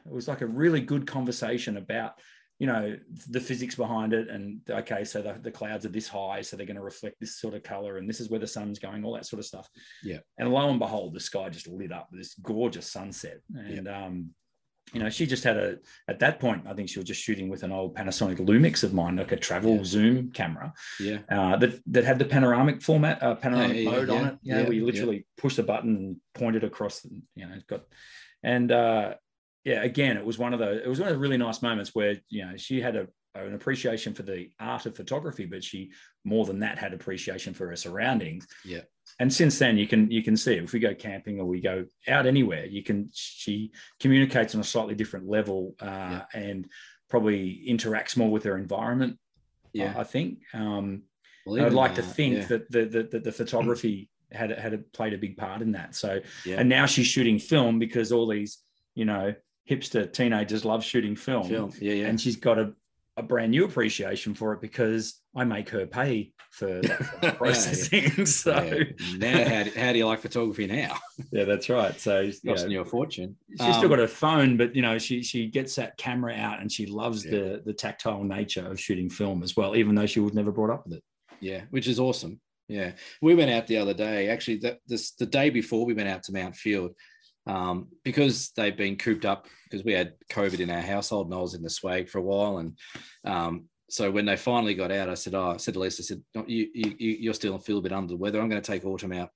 it was like a really good conversation about you know the physics behind it and okay so the, the clouds are this high so they're going to reflect this sort of color and this is where the sun's going all that sort of stuff Yeah. and lo and behold the sky just lit up with this gorgeous sunset and um you know she just had a at that point i think she was just shooting with an old panasonic lumix of mine like a travel Yeah. zoom camera Yeah. uh, that that had the panoramic format, uh, panoramic Yeah, yeah, mode on yeah, it. You know, yeah, where you yeah. literally push the button and point it across. the- You know, it's got and uh, yeah, again, it was one of those. It was one of the really nice moments where you know she had a an appreciation for the art of photography, but she more than that had appreciation for her surroundings. Yeah. And since then, you can you can see if we go camping or we go out anywhere, you can she communicates on a slightly different level uh, Yeah. and probably interacts more with her environment. Yeah. I, I think. Um, Well, I'd like to uh, think yeah, that the, the, the, the photography had had played a big part in that. So, yeah. and now she's shooting film because all these, you know, hipster teenagers love shooting film, film. Yeah. Yeah. and she's got a, a brand new appreciation for it because I make her pay for that <laughs> Yeah, processing. <laughs> so, Yeah. Now, how do, how do you like photography now? yeah, that's right. So, you know, Costing you a fortune. she's still Um, got her phone, but you know, she she gets that camera out and she loves Yeah. the the tactile nature of shooting film as well, even though she was never brought up with it. Yeah, which is awesome. Yeah, we went out the other day. Actually, that this the day before we went out to Mount Field, um, because they've been cooped up because we had COVID in our household and I was in the swag for a while, and um, so when they finally got out, I said, "Oh, I said to Lisa, I said, "No, you, you you- you're still feel a bit under the weather. I'm going to take Autumn out.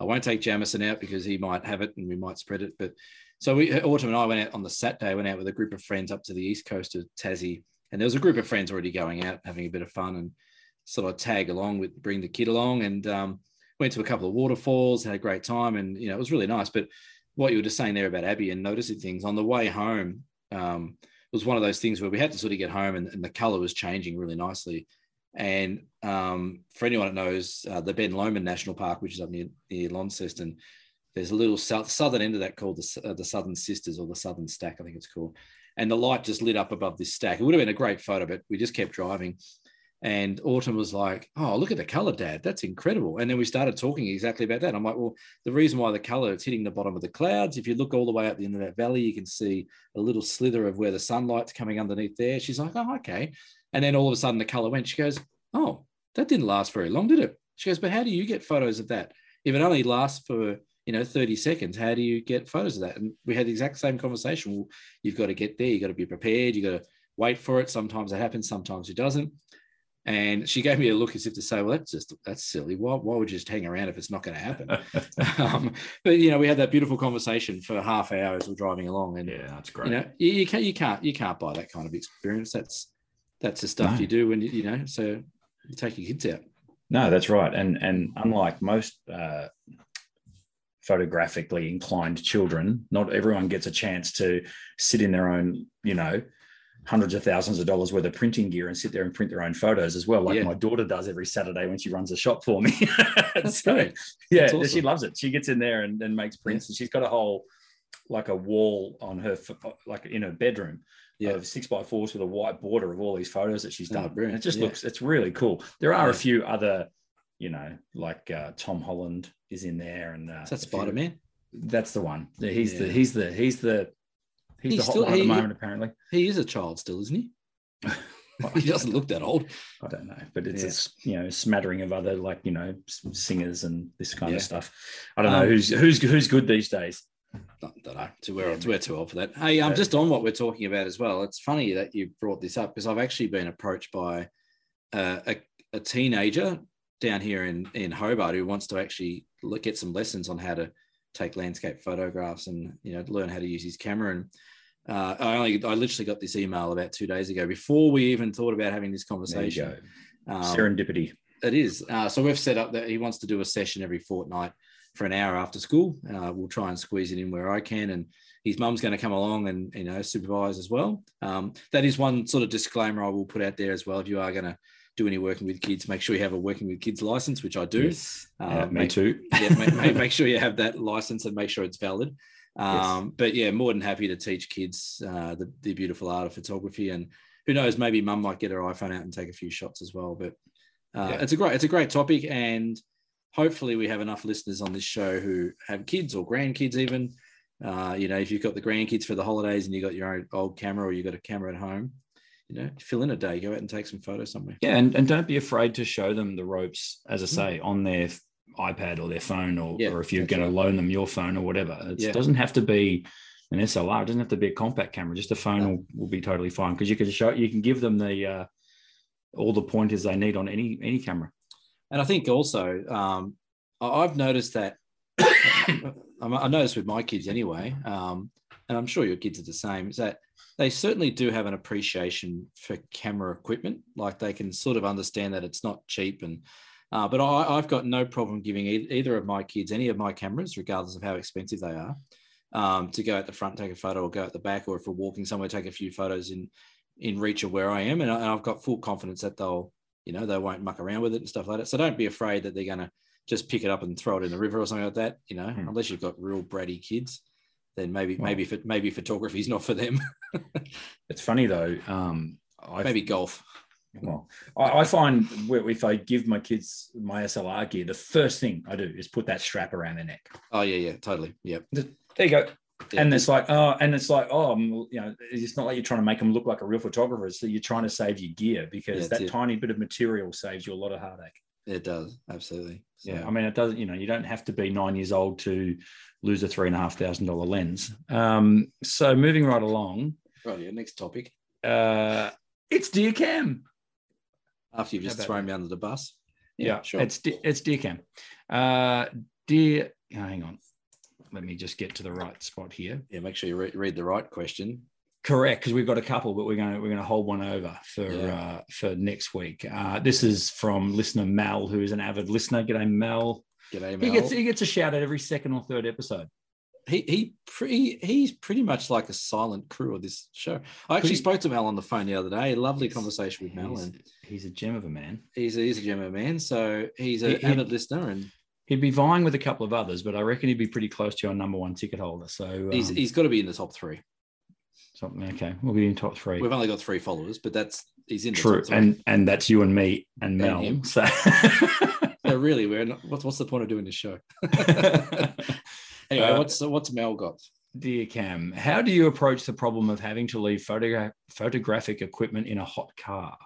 I won't take Jamison out because he might have it and we might spread it. But so we Autumn and I went out on the Saturday. Went out with a group of friends up to the east coast of Tassie, and there was a group of friends already going out having a bit of fun and sort of tag along with bring the kid along and um, went to a couple of waterfalls, had a great time, and you know it was really nice. But what you were just saying there about Abby and noticing things on the way home um, was one of those things where we had to sort of get home and, and the color was changing really nicely. And um, for anyone that knows uh, the Ben Lomond National Park, which is up near, near Launceston, there's a little south, southern end of that called the, uh, the Southern Sisters or the Southern Stack, I think it's called. And the light just lit up above this stack. It would have been a great photo, but we just kept driving. And Autumn was like, "Oh, look at the color, Dad. That's incredible." And then we started talking exactly about that. I'm like, "Well, the reason why the color is hitting the bottom of the clouds, if you look all the way up the end of that valley, you can see a little slither of where the sunlight's coming underneath there." She's like, "Oh, okay." And then all of a sudden, the color went. She goes, "Oh, that didn't last very long, did it?" She goes, "But how do you get photos of that? If it only lasts for you know 30 seconds, how do you get photos of that?" And we had the exact same conversation. Well, you've got to get there. you've got to be prepared. you've got to wait for it. Sometimes it happens. Sometimes it doesn't. And she gave me a look as if to say, "Well, that's just that's silly. Why, why would you just hang around if it's not going to happen?" <laughs> um, but you know, we had that beautiful conversation for half hour as we're driving along, and Yeah, that's great. you know, you, you can't you can't you can't buy that kind of experience. That's that's the stuff No. you do when you you know. So you take your kids out. No, that's right. And and unlike most uh, photographically inclined children, not everyone gets a chance to sit in their own, you know, hundreds of thousands of dollars worth of printing gear and sit there and print their own photos as well, like Yeah. my daughter does every Saturday when she runs a shop for me. <laughs> So, great. Yeah, That's she loves it. She gets in there and, and makes prints, and she's got a whole like a wall on her like in her bedroom Yeah. of six by fours with a white border of all these photos that she's Oh, done. brilliant. It just Yeah. looks it's really cool. There are a few other, you know, like uh, Tom Holland is in there, and uh, Is that Spider Man? That's the one. He's the he's the he's the he's, He's the hot still- one at the moment. Apparently, He is a child still, isn't he? <laughs> he doesn't look that old. I don't know, but it's Yeah. a you know smattering of other like you know singers and this kind Yeah. of stuff. I don't know Um, who's who's who's good these days. Don't, don't know. Too we're, we're too old for that. Hey, um, Yeah. just on what we're talking about as well. It's funny that you brought this up because I've actually been approached by uh, a, a teenager down here in, in Hobart who wants to actually look, get some lessons on how to take landscape photographs and you know learn how to use his camera. And uh, I only I literally got this email about two days ago before we even thought about having this conversation. Um, Serendipity. it is. Uh, so we've set up that he wants to do a session every fortnight for an hour after school. Uh, we'll try and squeeze it in where I can, and his mum's going to come along and you know supervise as well. Um, that is one sort of disclaimer I will put out there as well. If you are going to do any working with kids, make sure you have a working with kids license, which I do. Yes. Yeah, me make- too. yeah, make, <laughs> make, sure you have that license and make sure it's valid. Um, But yeah, more than happy to teach kids uh, the, the beautiful art of photography, and who knows, maybe mum might get her iPhone out and take a few shots as well. But uh, Yeah. it's a great it's a great topic, and hopefully we have enough listeners on this show who have kids or grandkids even. Uh, you know, if you've got the grandkids for the holidays and you got your own old camera or you got a camera at home, you know, fill in a day, go out and take some photos somewhere. Yeah, and, and don't be afraid to show them the ropes, as I Mm. say, on their iPad or their phone, or, Yeah, or if you're going right. to loan them your phone or whatever. It's- Yeah. It doesn't have to be an SLR. It doesn't have to be a compact camera. Just a phone No. will, will be totally fine because you can show you can give them the uh, all the pointers they need on any any camera. And I think also, um, I've noticed that. <coughs> I I noticed with my kids anyway, um, and I'm sure your kids are the same. Is that they certainly do have an appreciation for camera equipment. Like they can sort of understand that it's not cheap, and uh, but I, I've got no problem giving e- either of my kids any of my cameras, regardless of how expensive they are, um, to go at the front, take a photo, or go at the back, or if we're walking somewhere, take a few photos in in reach of where I am, and, I, and I've got full confidence that they'll you know they won't muck around with it and stuff like that so don't be afraid that they're going to just pick it up and throw it in the river or something like that you know Hmm. unless you've got real bratty kids then maybe Well- maybe maybe maybe photography is not for them <laughs> It's funny though. Um, I maybe golf Well, I, I find if I give my kids my SLR gear, the first thing I do is put that strap around their neck. oh yeah yeah totally Yeah. There you go. Yeah, and it's like, oh, and it's like, oh, you know, it's not like you're trying to make them look like a real photographer. So you're trying to save your gear because Yeah, that it. tiny bit of material saves you a lot of heartache. It does absolutely So- Yeah, I mean, it doesn't. You know, you don't have to be nine years old to lose a three and a half thousand dollar lens. Um, so moving right along, right yeah next topic uh, it's Dear Cam. after you've just thrown me under the bus Yeah, sure It's it's Dear Cam. Uh, dear. oh, hang on. Let me just get to the right spot here. yeah make sure you re- read the right question Correct, because we've got a couple, but we're going to we're going to hold one over for Yeah. uh, for next week. Uh, this is from listener Mel, who is an avid listener. G'day, Mel. G'day, Mel. He gets he gets a shout out every second or third episode. he he pretty he's pretty much like a silent crew of this show. I actually spoke to Mel on the phone the other day. Lovely conversation with Mel, He's, and he's a gem of a man. he's a, he's a gem of a man. So he's a He- he- avid listener, and he'd be vying with a couple of others, but I reckon he'd be pretty close to your number one ticket holder. So um, He's, he's got to be in the top three. Something. Okay, we'll be in top three. We've only got three followers, but that's he's in True, and and that's you and me and And Mel. him. <laughs> So <laughs> So really, we're not, what's what's the point of doing this show? <laughs> anyway, Uh, what's what's Mel got? Dear Cam, how do you approach the problem of having to leave photogra- photographic equipment in a hot car?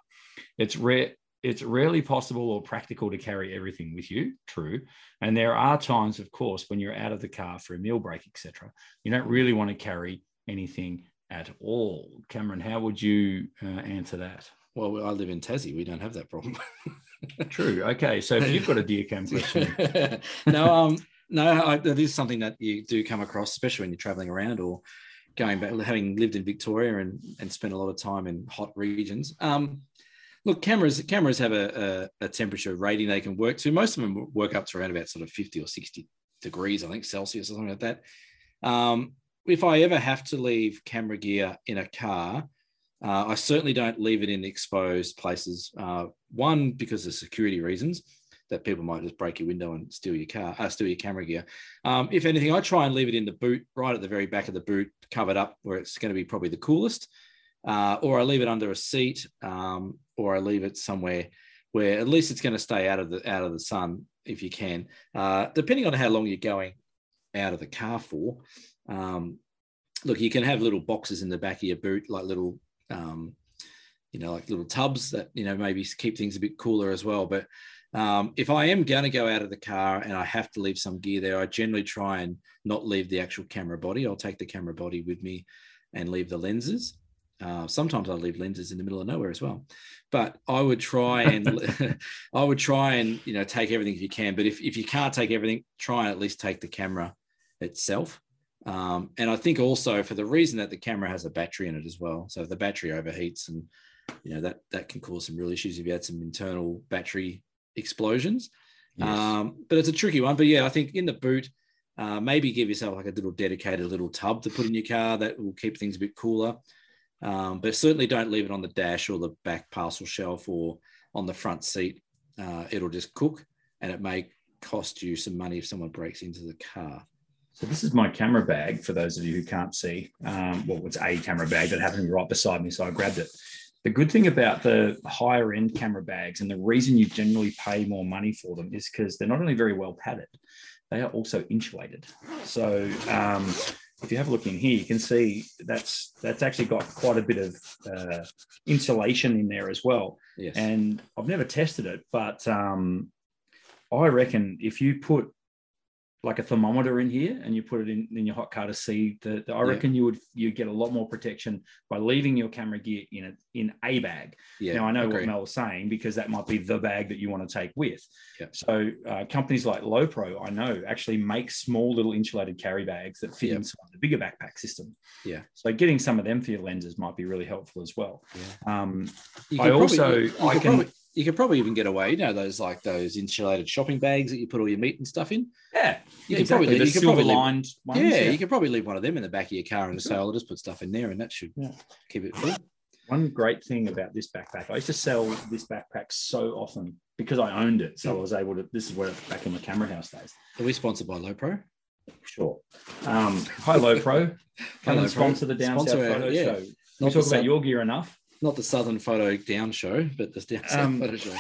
It's rare. It's rarely possible or practical to carry everything with you. True, and there are times, of course, when you're out of the car for a meal break, etc. You don't really want to carry anything at all. Cameron, how would you uh, answer that? Well, I live in Tassie. We don't have that problem. <laughs> True. Okay, so if you've got a dear Cam question, <laughs> no, um, no, I, that is something that you do come across, especially when you're traveling around or going back, having lived in Victoria and, and spent a lot of time in hot regions. Um, look, cameras cameras have a, a, a temperature rating they can work to. Most of them work up to around about sort of 50 or 60 degrees, I think Celsius or something like that. Um, if I ever have to leave camera gear in a car, uh, I certainly don't leave it in exposed places. Uh, one, because of security reasons, that people might just break your window and steal your car, uh, steal your camera gear. Um, if anything, I try and leave it in the boot, right at the very back of the boot, covered up where it's going to be probably the coolest. Uh, or I leave it under a seat, um, or I leave it somewhere where at least it's going to stay out of the out of the sun if you can. Uh, depending on how long you're going out of the car for. Um, look, you can have little boxes in the back of your boot, like little, um, you know, like little tubs that you know maybe keep things a bit cooler as well. But um, if I am going to go out of the car and I have to leave some gear there, I generally try and not leave the actual camera body. I'll take the camera body with me and leave the lenses. Uh, sometimes I leave lenses in the middle of nowhere as well, but I would try and <laughs> I would try and you know take everything if you can. But if, if you can't take everything, try and at least take the camera itself. Um, and I think also for the reason that the camera has a battery in it as well. So if the battery overheats and you know that that can cause some real issues if you had some internal battery explosions. Yes. Um, but it's a tricky one. But yeah, I think in the boot, uh, maybe give yourself like a little dedicated little tub to put in your car that will keep things a bit cooler. Um, but certainly don't leave it on the dash or the back parcel shelf or on the front seat. Uh, it'll just cook and it may cost you some money if someone breaks into the car. So this is my camera bag for those of you who can't see. Um, well, it's a camera bag that happened to be right beside me, so I grabbed it. The good thing about the higher end camera bags and the reason you generally pay more money for them is because they're not only very well padded, they are also insulated. So um, if you have a look in here, you can see that's that's actually got quite a bit of uh, insulation in there as well. Yes. And I've never tested it, but um, I reckon if you put like a thermometer in here and you put it in, in your hot car to see the, the I Yeah. reckon you would you get a lot more protection by leaving your camera gear in a in a bag. yeah. now I know what Mel was saying because that might be the bag that you want to take with. Yeah. So uh, companies like Lowepro, I know, actually make small little insulated carry bags that fit Yeah. inside the bigger backpack system. Yeah. So getting some of them for your lenses might be really helpful as well. Yeah. Um, You I also- you, you I can- probably, you could probably even get away. You know those like those insulated shopping bags that you put all your meat and stuff in. yeah, You yeah, could probably exactly. leave- the you could probably leave- lined ones. yeah, you could probably leave one of them in the back of your car and just say, "I'll just put stuff in there," and that should Yeah. keep it full. One great thing about this backpack, I used to sell this backpack so often because I owned it. So I was able to, this is where it's back in the camera house days. Are we sponsored by Lowepro? Sure. Um, hi, Lowepro. <laughs> Come Hello, and sponsor Pro. the Down Sponsor South Photo yeah. Show. We Not talk about your gear enough. Not the Southern Photo Down Show, but the Down South Um, Photo Show.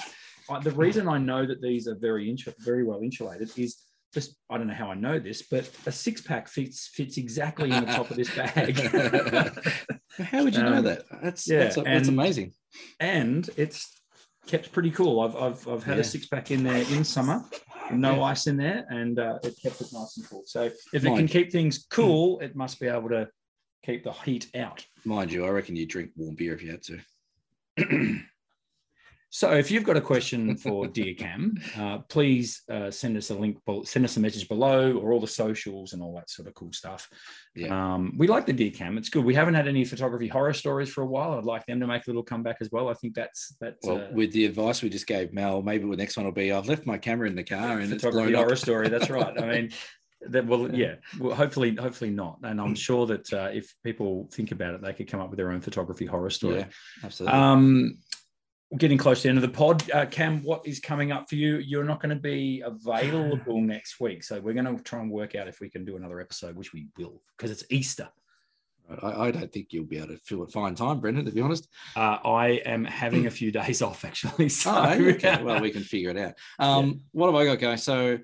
The reason I know that these are very insu- very well insulated is just I don't know how I know this, but a six pack fits fits exactly in the top of this bag. <laughs> How would you know Um, that? That's yeah, that's, that's and- amazing. and it's kept pretty cool. I've I've, I've had Yeah. a six pack in there in summer, no Yeah. ice in there, and uh, it kept it nice and cool. So if it can keep things cool, it must be able to keep the heat out. Mind you, I reckon you drink warm beer if you had to. <clears throat> So if you've got a question for <laughs> Dear Cam, uh, please uh, send us a link, send us a message below, or all the socials and all that sort of cool stuff. Yeah. Um, we like the Dear Cam; it's good. We haven't had any photography horror stories for a while. I'd like them to make a little comeback as well. I think that's that's Well, uh, with the advice we just gave Mel, maybe the next one will be I've left my camera in the car and it's photography blown horror up. story. That's right. I mean, <laughs> that well, yeah. Well, hopefully, hopefully not. And I'm sure that uh, if people think about it, they could come up with their own photography horror story. Yeah, absolutely. Um, getting close to the end of the pod. Uh, Cam, what is coming up for you? You're not going to be available <sighs> next week, so we're going to try and work out if we can do another episode, which we will, because it's Easter. I, I, don't think you'll be able to fill a fine time, Brendan. To be honest, uh, I am having a few days <laughs> off actually. So oh, okay. <laughs> well, we can figure it out. Um, yeah. What have I got going? So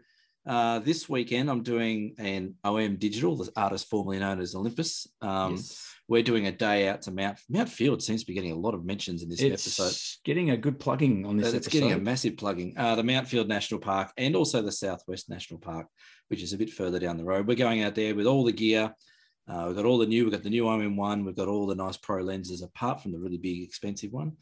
uh, this weekend, I'm doing an OM Digital, the artist formerly known as Olympus. Um, yes. We're doing a day out to Mount Mount Field. Seems to be getting a lot of mentions in this it's episode. Getting a good plugging on this. It's episode. getting a massive plugging. Uh, the Mount Field National Park and also the Southwest National Park, which is a bit further down the road. We're going out there with all the gear. Uh, we've got all the new. We've got the new OM1. We've got all the nice pro lenses, apart from the really big expensive one.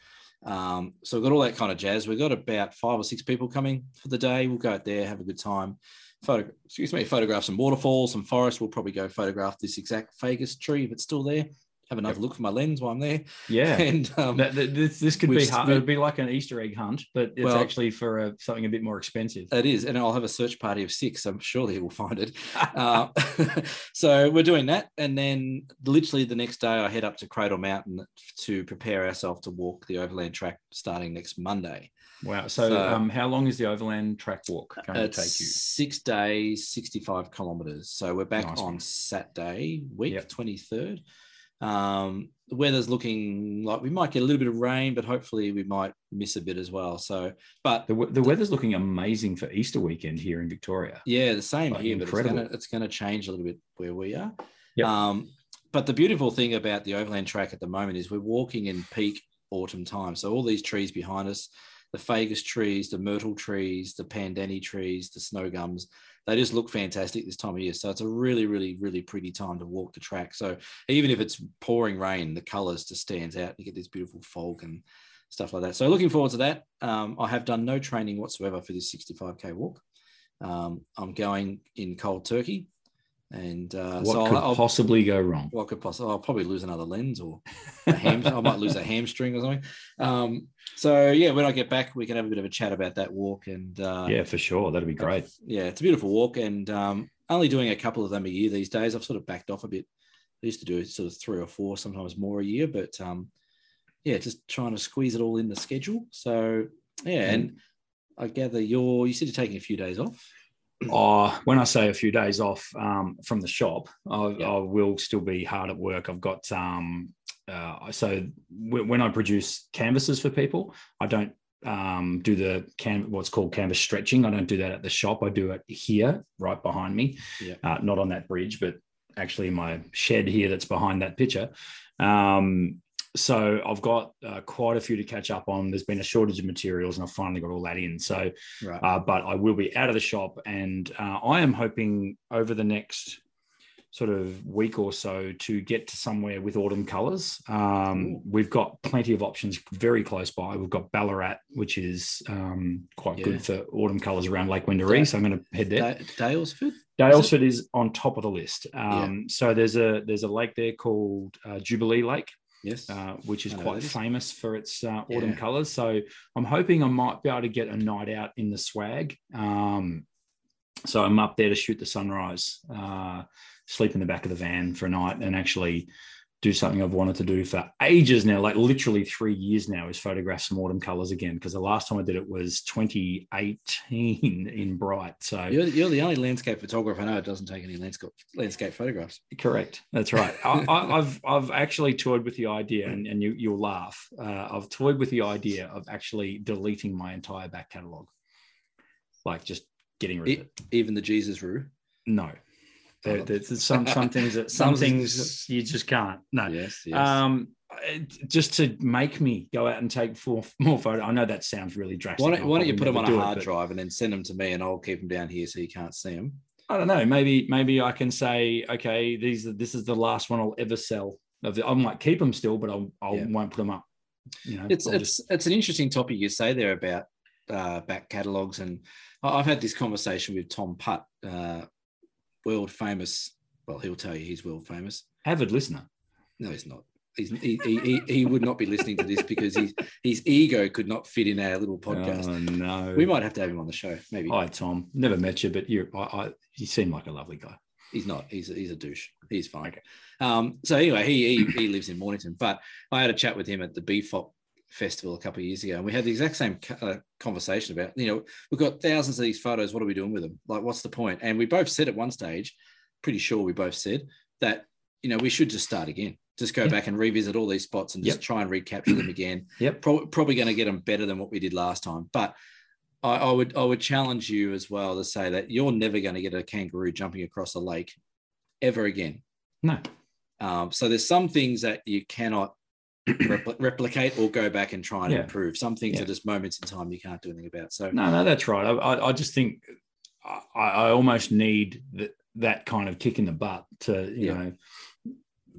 Um, so we've got all that kind of jazz. We've got about five or six people coming for the day. We'll go out there, have a good time photo, excuse me, photograph some waterfalls, some forest. We'll probably go photograph this exact Fagus tree if it's still there. Have another yep. look for my lens while I'm there. Yeah, <laughs> and um, that, that, this, this could be hard. It'd be like an Easter egg hunt, but it's well, actually for a, something a bit more expensive. It is, and I'll have a search party of six. I'm sure he will find it. <laughs> uh, <laughs> so we're doing that, and then literally the next day, I head up to Cradle Mountain to prepare ourselves to walk the overland track starting next Monday. Wow. So, so um, how long is the overland track walk going to take you? Six days, 65 kilometers. So, we're back nice on one. Saturday, week yep. 23rd. Um, the weather's looking like we might get a little bit of rain, but hopefully we might miss a bit as well. So, but the, the weather's looking amazing for Easter weekend here in Victoria. Yeah, the same like here, incredible. but it's going to change a little bit where we are. Yep. Um, but the beautiful thing about the overland track at the moment is we're walking in peak autumn time. So all these trees behind us, the fagus trees, the myrtle trees, the pandani trees, the snow gums. They just look fantastic this time of year. So it's a really, really, really pretty time to walk the track. So even if it's pouring rain, the colours just stands out. You get this beautiful fog and stuff like that. So looking forward to that. Um, I have done no training whatsoever for this 65k walk. Um, I'm going in cold turkey. And uh, what so could I'll, possibly go wrong? What could possibly? I'll probably lose another lens, or a ham, I might lose a hamstring or something. Um, so yeah, when I get back, we can have a bit of a chat about that walk. And uh, yeah, for sure, that'd be great. Yeah, it's a beautiful walk, and um, only doing a couple of them a year these days. I've sort of backed off a bit. I used to do sort of three or four, sometimes more a year, but um, yeah, just trying to squeeze it all in the schedule. So yeah, and I gather you're you said you're taking a few days off <clears throat> oh, when I say a few days off um, from the shop, I, yeah. I, will still be hard at work. I've got um, uh, so w- when I produce canvases for people, I don't um, do the can what's called canvas stretching. I don't do that at the shop. I do it here, right behind me, yeah. uh, not on that bridge, but actually in my shed here that's behind that picture. Um, so I've got uh, quite a few to catch up on. There's been a shortage of materials, and I've finally got all that in. So, right. uh, but I will be out of the shop, and uh, I am hoping over the next sort of week or so to get to somewhere with autumn colors. Um, we've got plenty of options very close by. We've got Ballarat, which is um, quite yeah. good for autumn colors around Lake Wendouree. So I'm going to head there. Daylesford. Daylesford is, is, on top of the list. Um, yeah. So there's a there's a lake there called uh, Jubilee Lake. Yes, uh, which is quite famous for its uh, autumn yeah. colours. So I'm hoping I might be able to get a night out in the swag. Um, so I'm up there to shoot the sunrise, uh, sleep in the back of the van for a night, and actually do something I've wanted to do for ages now, like literally three years now, is photograph some autumn colors again. Because the last time I did it was 2018 in Bright. So you're, you're the only landscape photographer I know that doesn't take any landscape landscape photographs. Correct. That's right. I, have I've actually toyed with the idea, and, and you you'll laugh. Uh, I've toyed with the idea of actually deleting my entire back catalog, like just getting rid of it. Even the Jesus Rue. No, there, there's some some things that <laughs> some things you just can't. No. Yes. yes. Um, just to make me go out and take four more photos. I know that sounds really drastic. Why don't, why don't you put them on a hard it, drive and then send them to me, and I'll keep them down here so you can't see them. I don't know. Maybe maybe I can say, okay, these are, this is the last one I'll ever sell. I might keep them still, but I'll, I yeah. won't put them up. You know, it's it's just... it's an interesting topic you say there about uh, back catalogs, and I've had this conversation with Tom Putt, uh, world famous. Well, he'll tell you he's world famous. Avid listener. No, he's not. He's, he, he, he, would not be listening to this because his his ego could not fit in our little podcast. Oh no, we might have to have him on the show. Maybe. Hi, Tom. Never met you, but you I, I, you seem like a lovely guy. He's not. He's a, he's a douche. He's fine. Okay. Um, so anyway, he, he he lives in Mornington, but I had a chat with him at the BFOP festival a couple of years ago, and we had the exact same uh, conversation about, you know, we've got thousands of these photos. What are we doing with them? Like, what's the point? And we both said at one stage, pretty sure we both said that, you know, we should just start again. Just go Yeah. back and revisit all these spots and just Yep. try and recapture them again. <clears throat> Yep. Pro- probably going to get them better than what we did last time. But I, I would I would challenge you as well to say that you're never going to get a kangaroo jumping across a lake ever again. No. Um, so there's some things that you cannot repli- replicate or go back and try and Yeah. improve. Some things Yeah. are just moments in time you can't do anything about. So No, no, that's right. I, I, just think I, I almost need that that kind of kick in the butt to, you Yeah. know,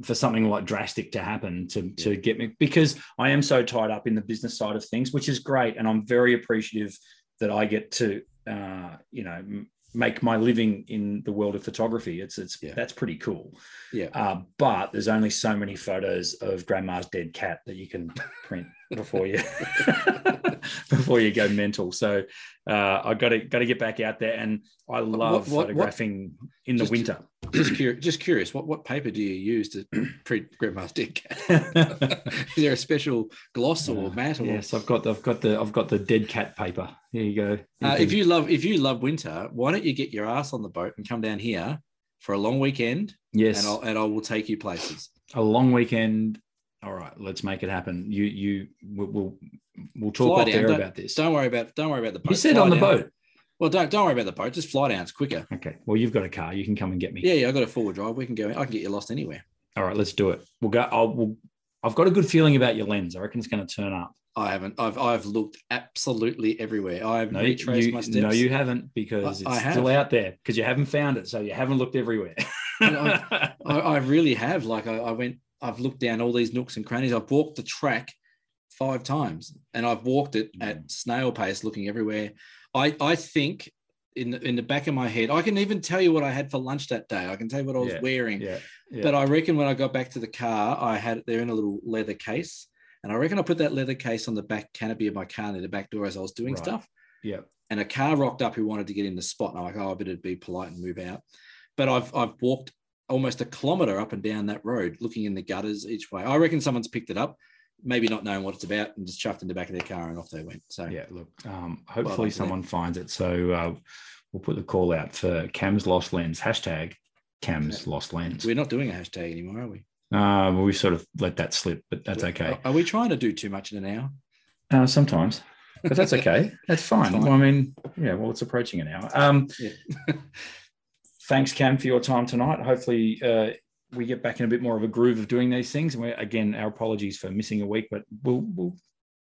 for something like drastic to happen to to get me because I am so tied up in the business side of things, which is great, and I'm very appreciative that I get to, uh, you know, make my living in the world of photography. It's it's Yeah. that's pretty cool. Yeah, Uh, but there's only so many photos of grandma's dead cat that you can print before you <laughs> before you go mental. So uh, I got to got to get back out there, and I love what- what- photographing in the Just- winter. just curious. Just curious. What what paper do you use to <clears throat> print Grandma's Dead Cat? <laughs> Is there a special gloss or Uh, matte? Or, yes, I've got the, I've got the I've got the dead cat paper. Here you go. You Uh, can- if you love if you love winter, why don't you get your ass on the boat and come down here for a long weekend, yes, and I'll and I will take you places. a long weekend. All right, let's make it happen. You you we'll we'll, we'll talk Fly off down, about this. Don't worry about don't worry about the boat. You said Fly on the down. boat. Well, don't don't worry about the boat. Just fly down. It's quicker. Okay. Well, you've got a car. You can come and get me. Yeah, yeah. I've got a forward drive. We can go. I can get you lost anywhere. All right, let's do it. We'll go. I'll, we'll, I've got a good feeling about your lens. I reckon it's going to turn up. I haven't. I've I've looked absolutely everywhere. I've No, retraced you, my steps. no, you haven't because I- I it's still out there because you haven't found it. So you haven't looked everywhere. <laughs> I, I really have. Like I, I went. I've looked down all these nooks and crannies. I've walked the track five times, and I've walked it Mm. at snail pace, looking everywhere. I I think. In the, in the back of my head, I can even tell you what I had for lunch that day. I can tell you what I was Yeah, wearing. yeah, yeah. But I reckon when I got back to the car, I had they're in a little leather case, and I reckon I put that leather case on the back canopy of my car near the back door as I was doing Right. stuff. yeah, And a car rocked up who wanted to get in the spot, and I'm like, oh, I better be polite and move out. But I've I've walked almost a kilometer up and down that road, looking in the gutters each way. I reckon someone's picked it up, maybe not knowing what it's about, and just chucked in the back of their car, and off they went. So yeah. Look, um, hopefully done, someone finds it. So uh, we'll put the call out for Cam's Lost Lens hashtag Cam's Lost Lens. we're not doing a hashtag anymore, are we? Uh, well, we sort of let that slip, but that's okay. Are, we trying to do too much in an hour? Uh, sometimes, but that's <laughs> okay. That's fine. fine. Well, I mean, yeah. Well, it's approaching an hour. Um, Yeah. <laughs> thanks, Cam, for your time tonight. Hopefully, uh, we get back in a bit more of a groove of doing these things. And we again, our apologies for missing a week, but we'll, we'll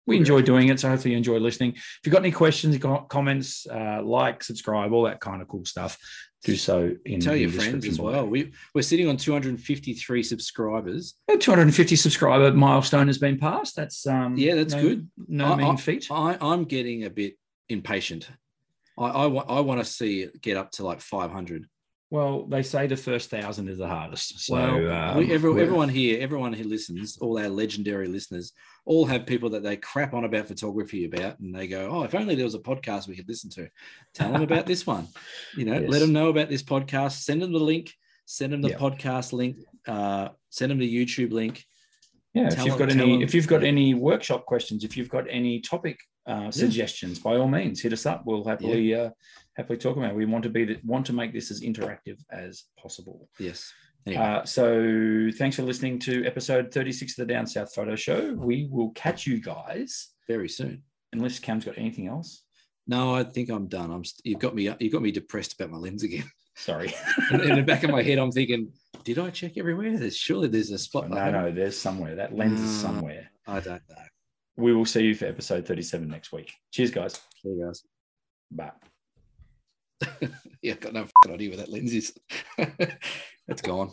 we enjoy doing it. So hopefully, you enjoy listening. If you've got any questions, comments, uh, like, subscribe, all that kind of cool stuff, do so in Tell the your friends as well. We we're sitting on 253 subscribers. A 250 subscriber milestone has been passed. That's um, Yeah, that's no- good. No I- mean feat. I, I'm getting a bit impatient. I, I, wa- I want to see it get up to like 500. Well, they say the first thousand is the hardest. So well, um, we, every, everyone here, everyone who listens, all our legendary listeners, all have people that they crap on about photography about, and they go, "Oh, if only there was a podcast we could listen to." Tell them about this one. You know, <laughs> Yes. let them know about this podcast. Send them the link. Send them the Yeah. podcast link. Uh, send them the YouTube link. yeah, if you've them- got any, them- if you've got any workshop questions, if you've got any topic uh, suggestions, by all means, hit us up. We'll happily uh, happily talk about. it. We want to be the, want to make this as interactive as possible. Yes. Anyway, Uh, so thanks for listening to episode 36 of the Down South Photo Show. We will catch you guys very soon. unless Cam's got anything else. No, I think I'm done. I'm. st- You've got me. You got me depressed about my lens again. <laughs> Sorry. in, in the back of my head, I'm thinking, did I check everywhere? There's surely there's a spot. No, no, there's somewhere. That lens is Mm. somewhere. I don't know. We will see you for episode 37 next week. Cheers, guys. See you guys. Bye. <laughs> Yeah, I've got no idea where that lens is. <laughs> it's gone.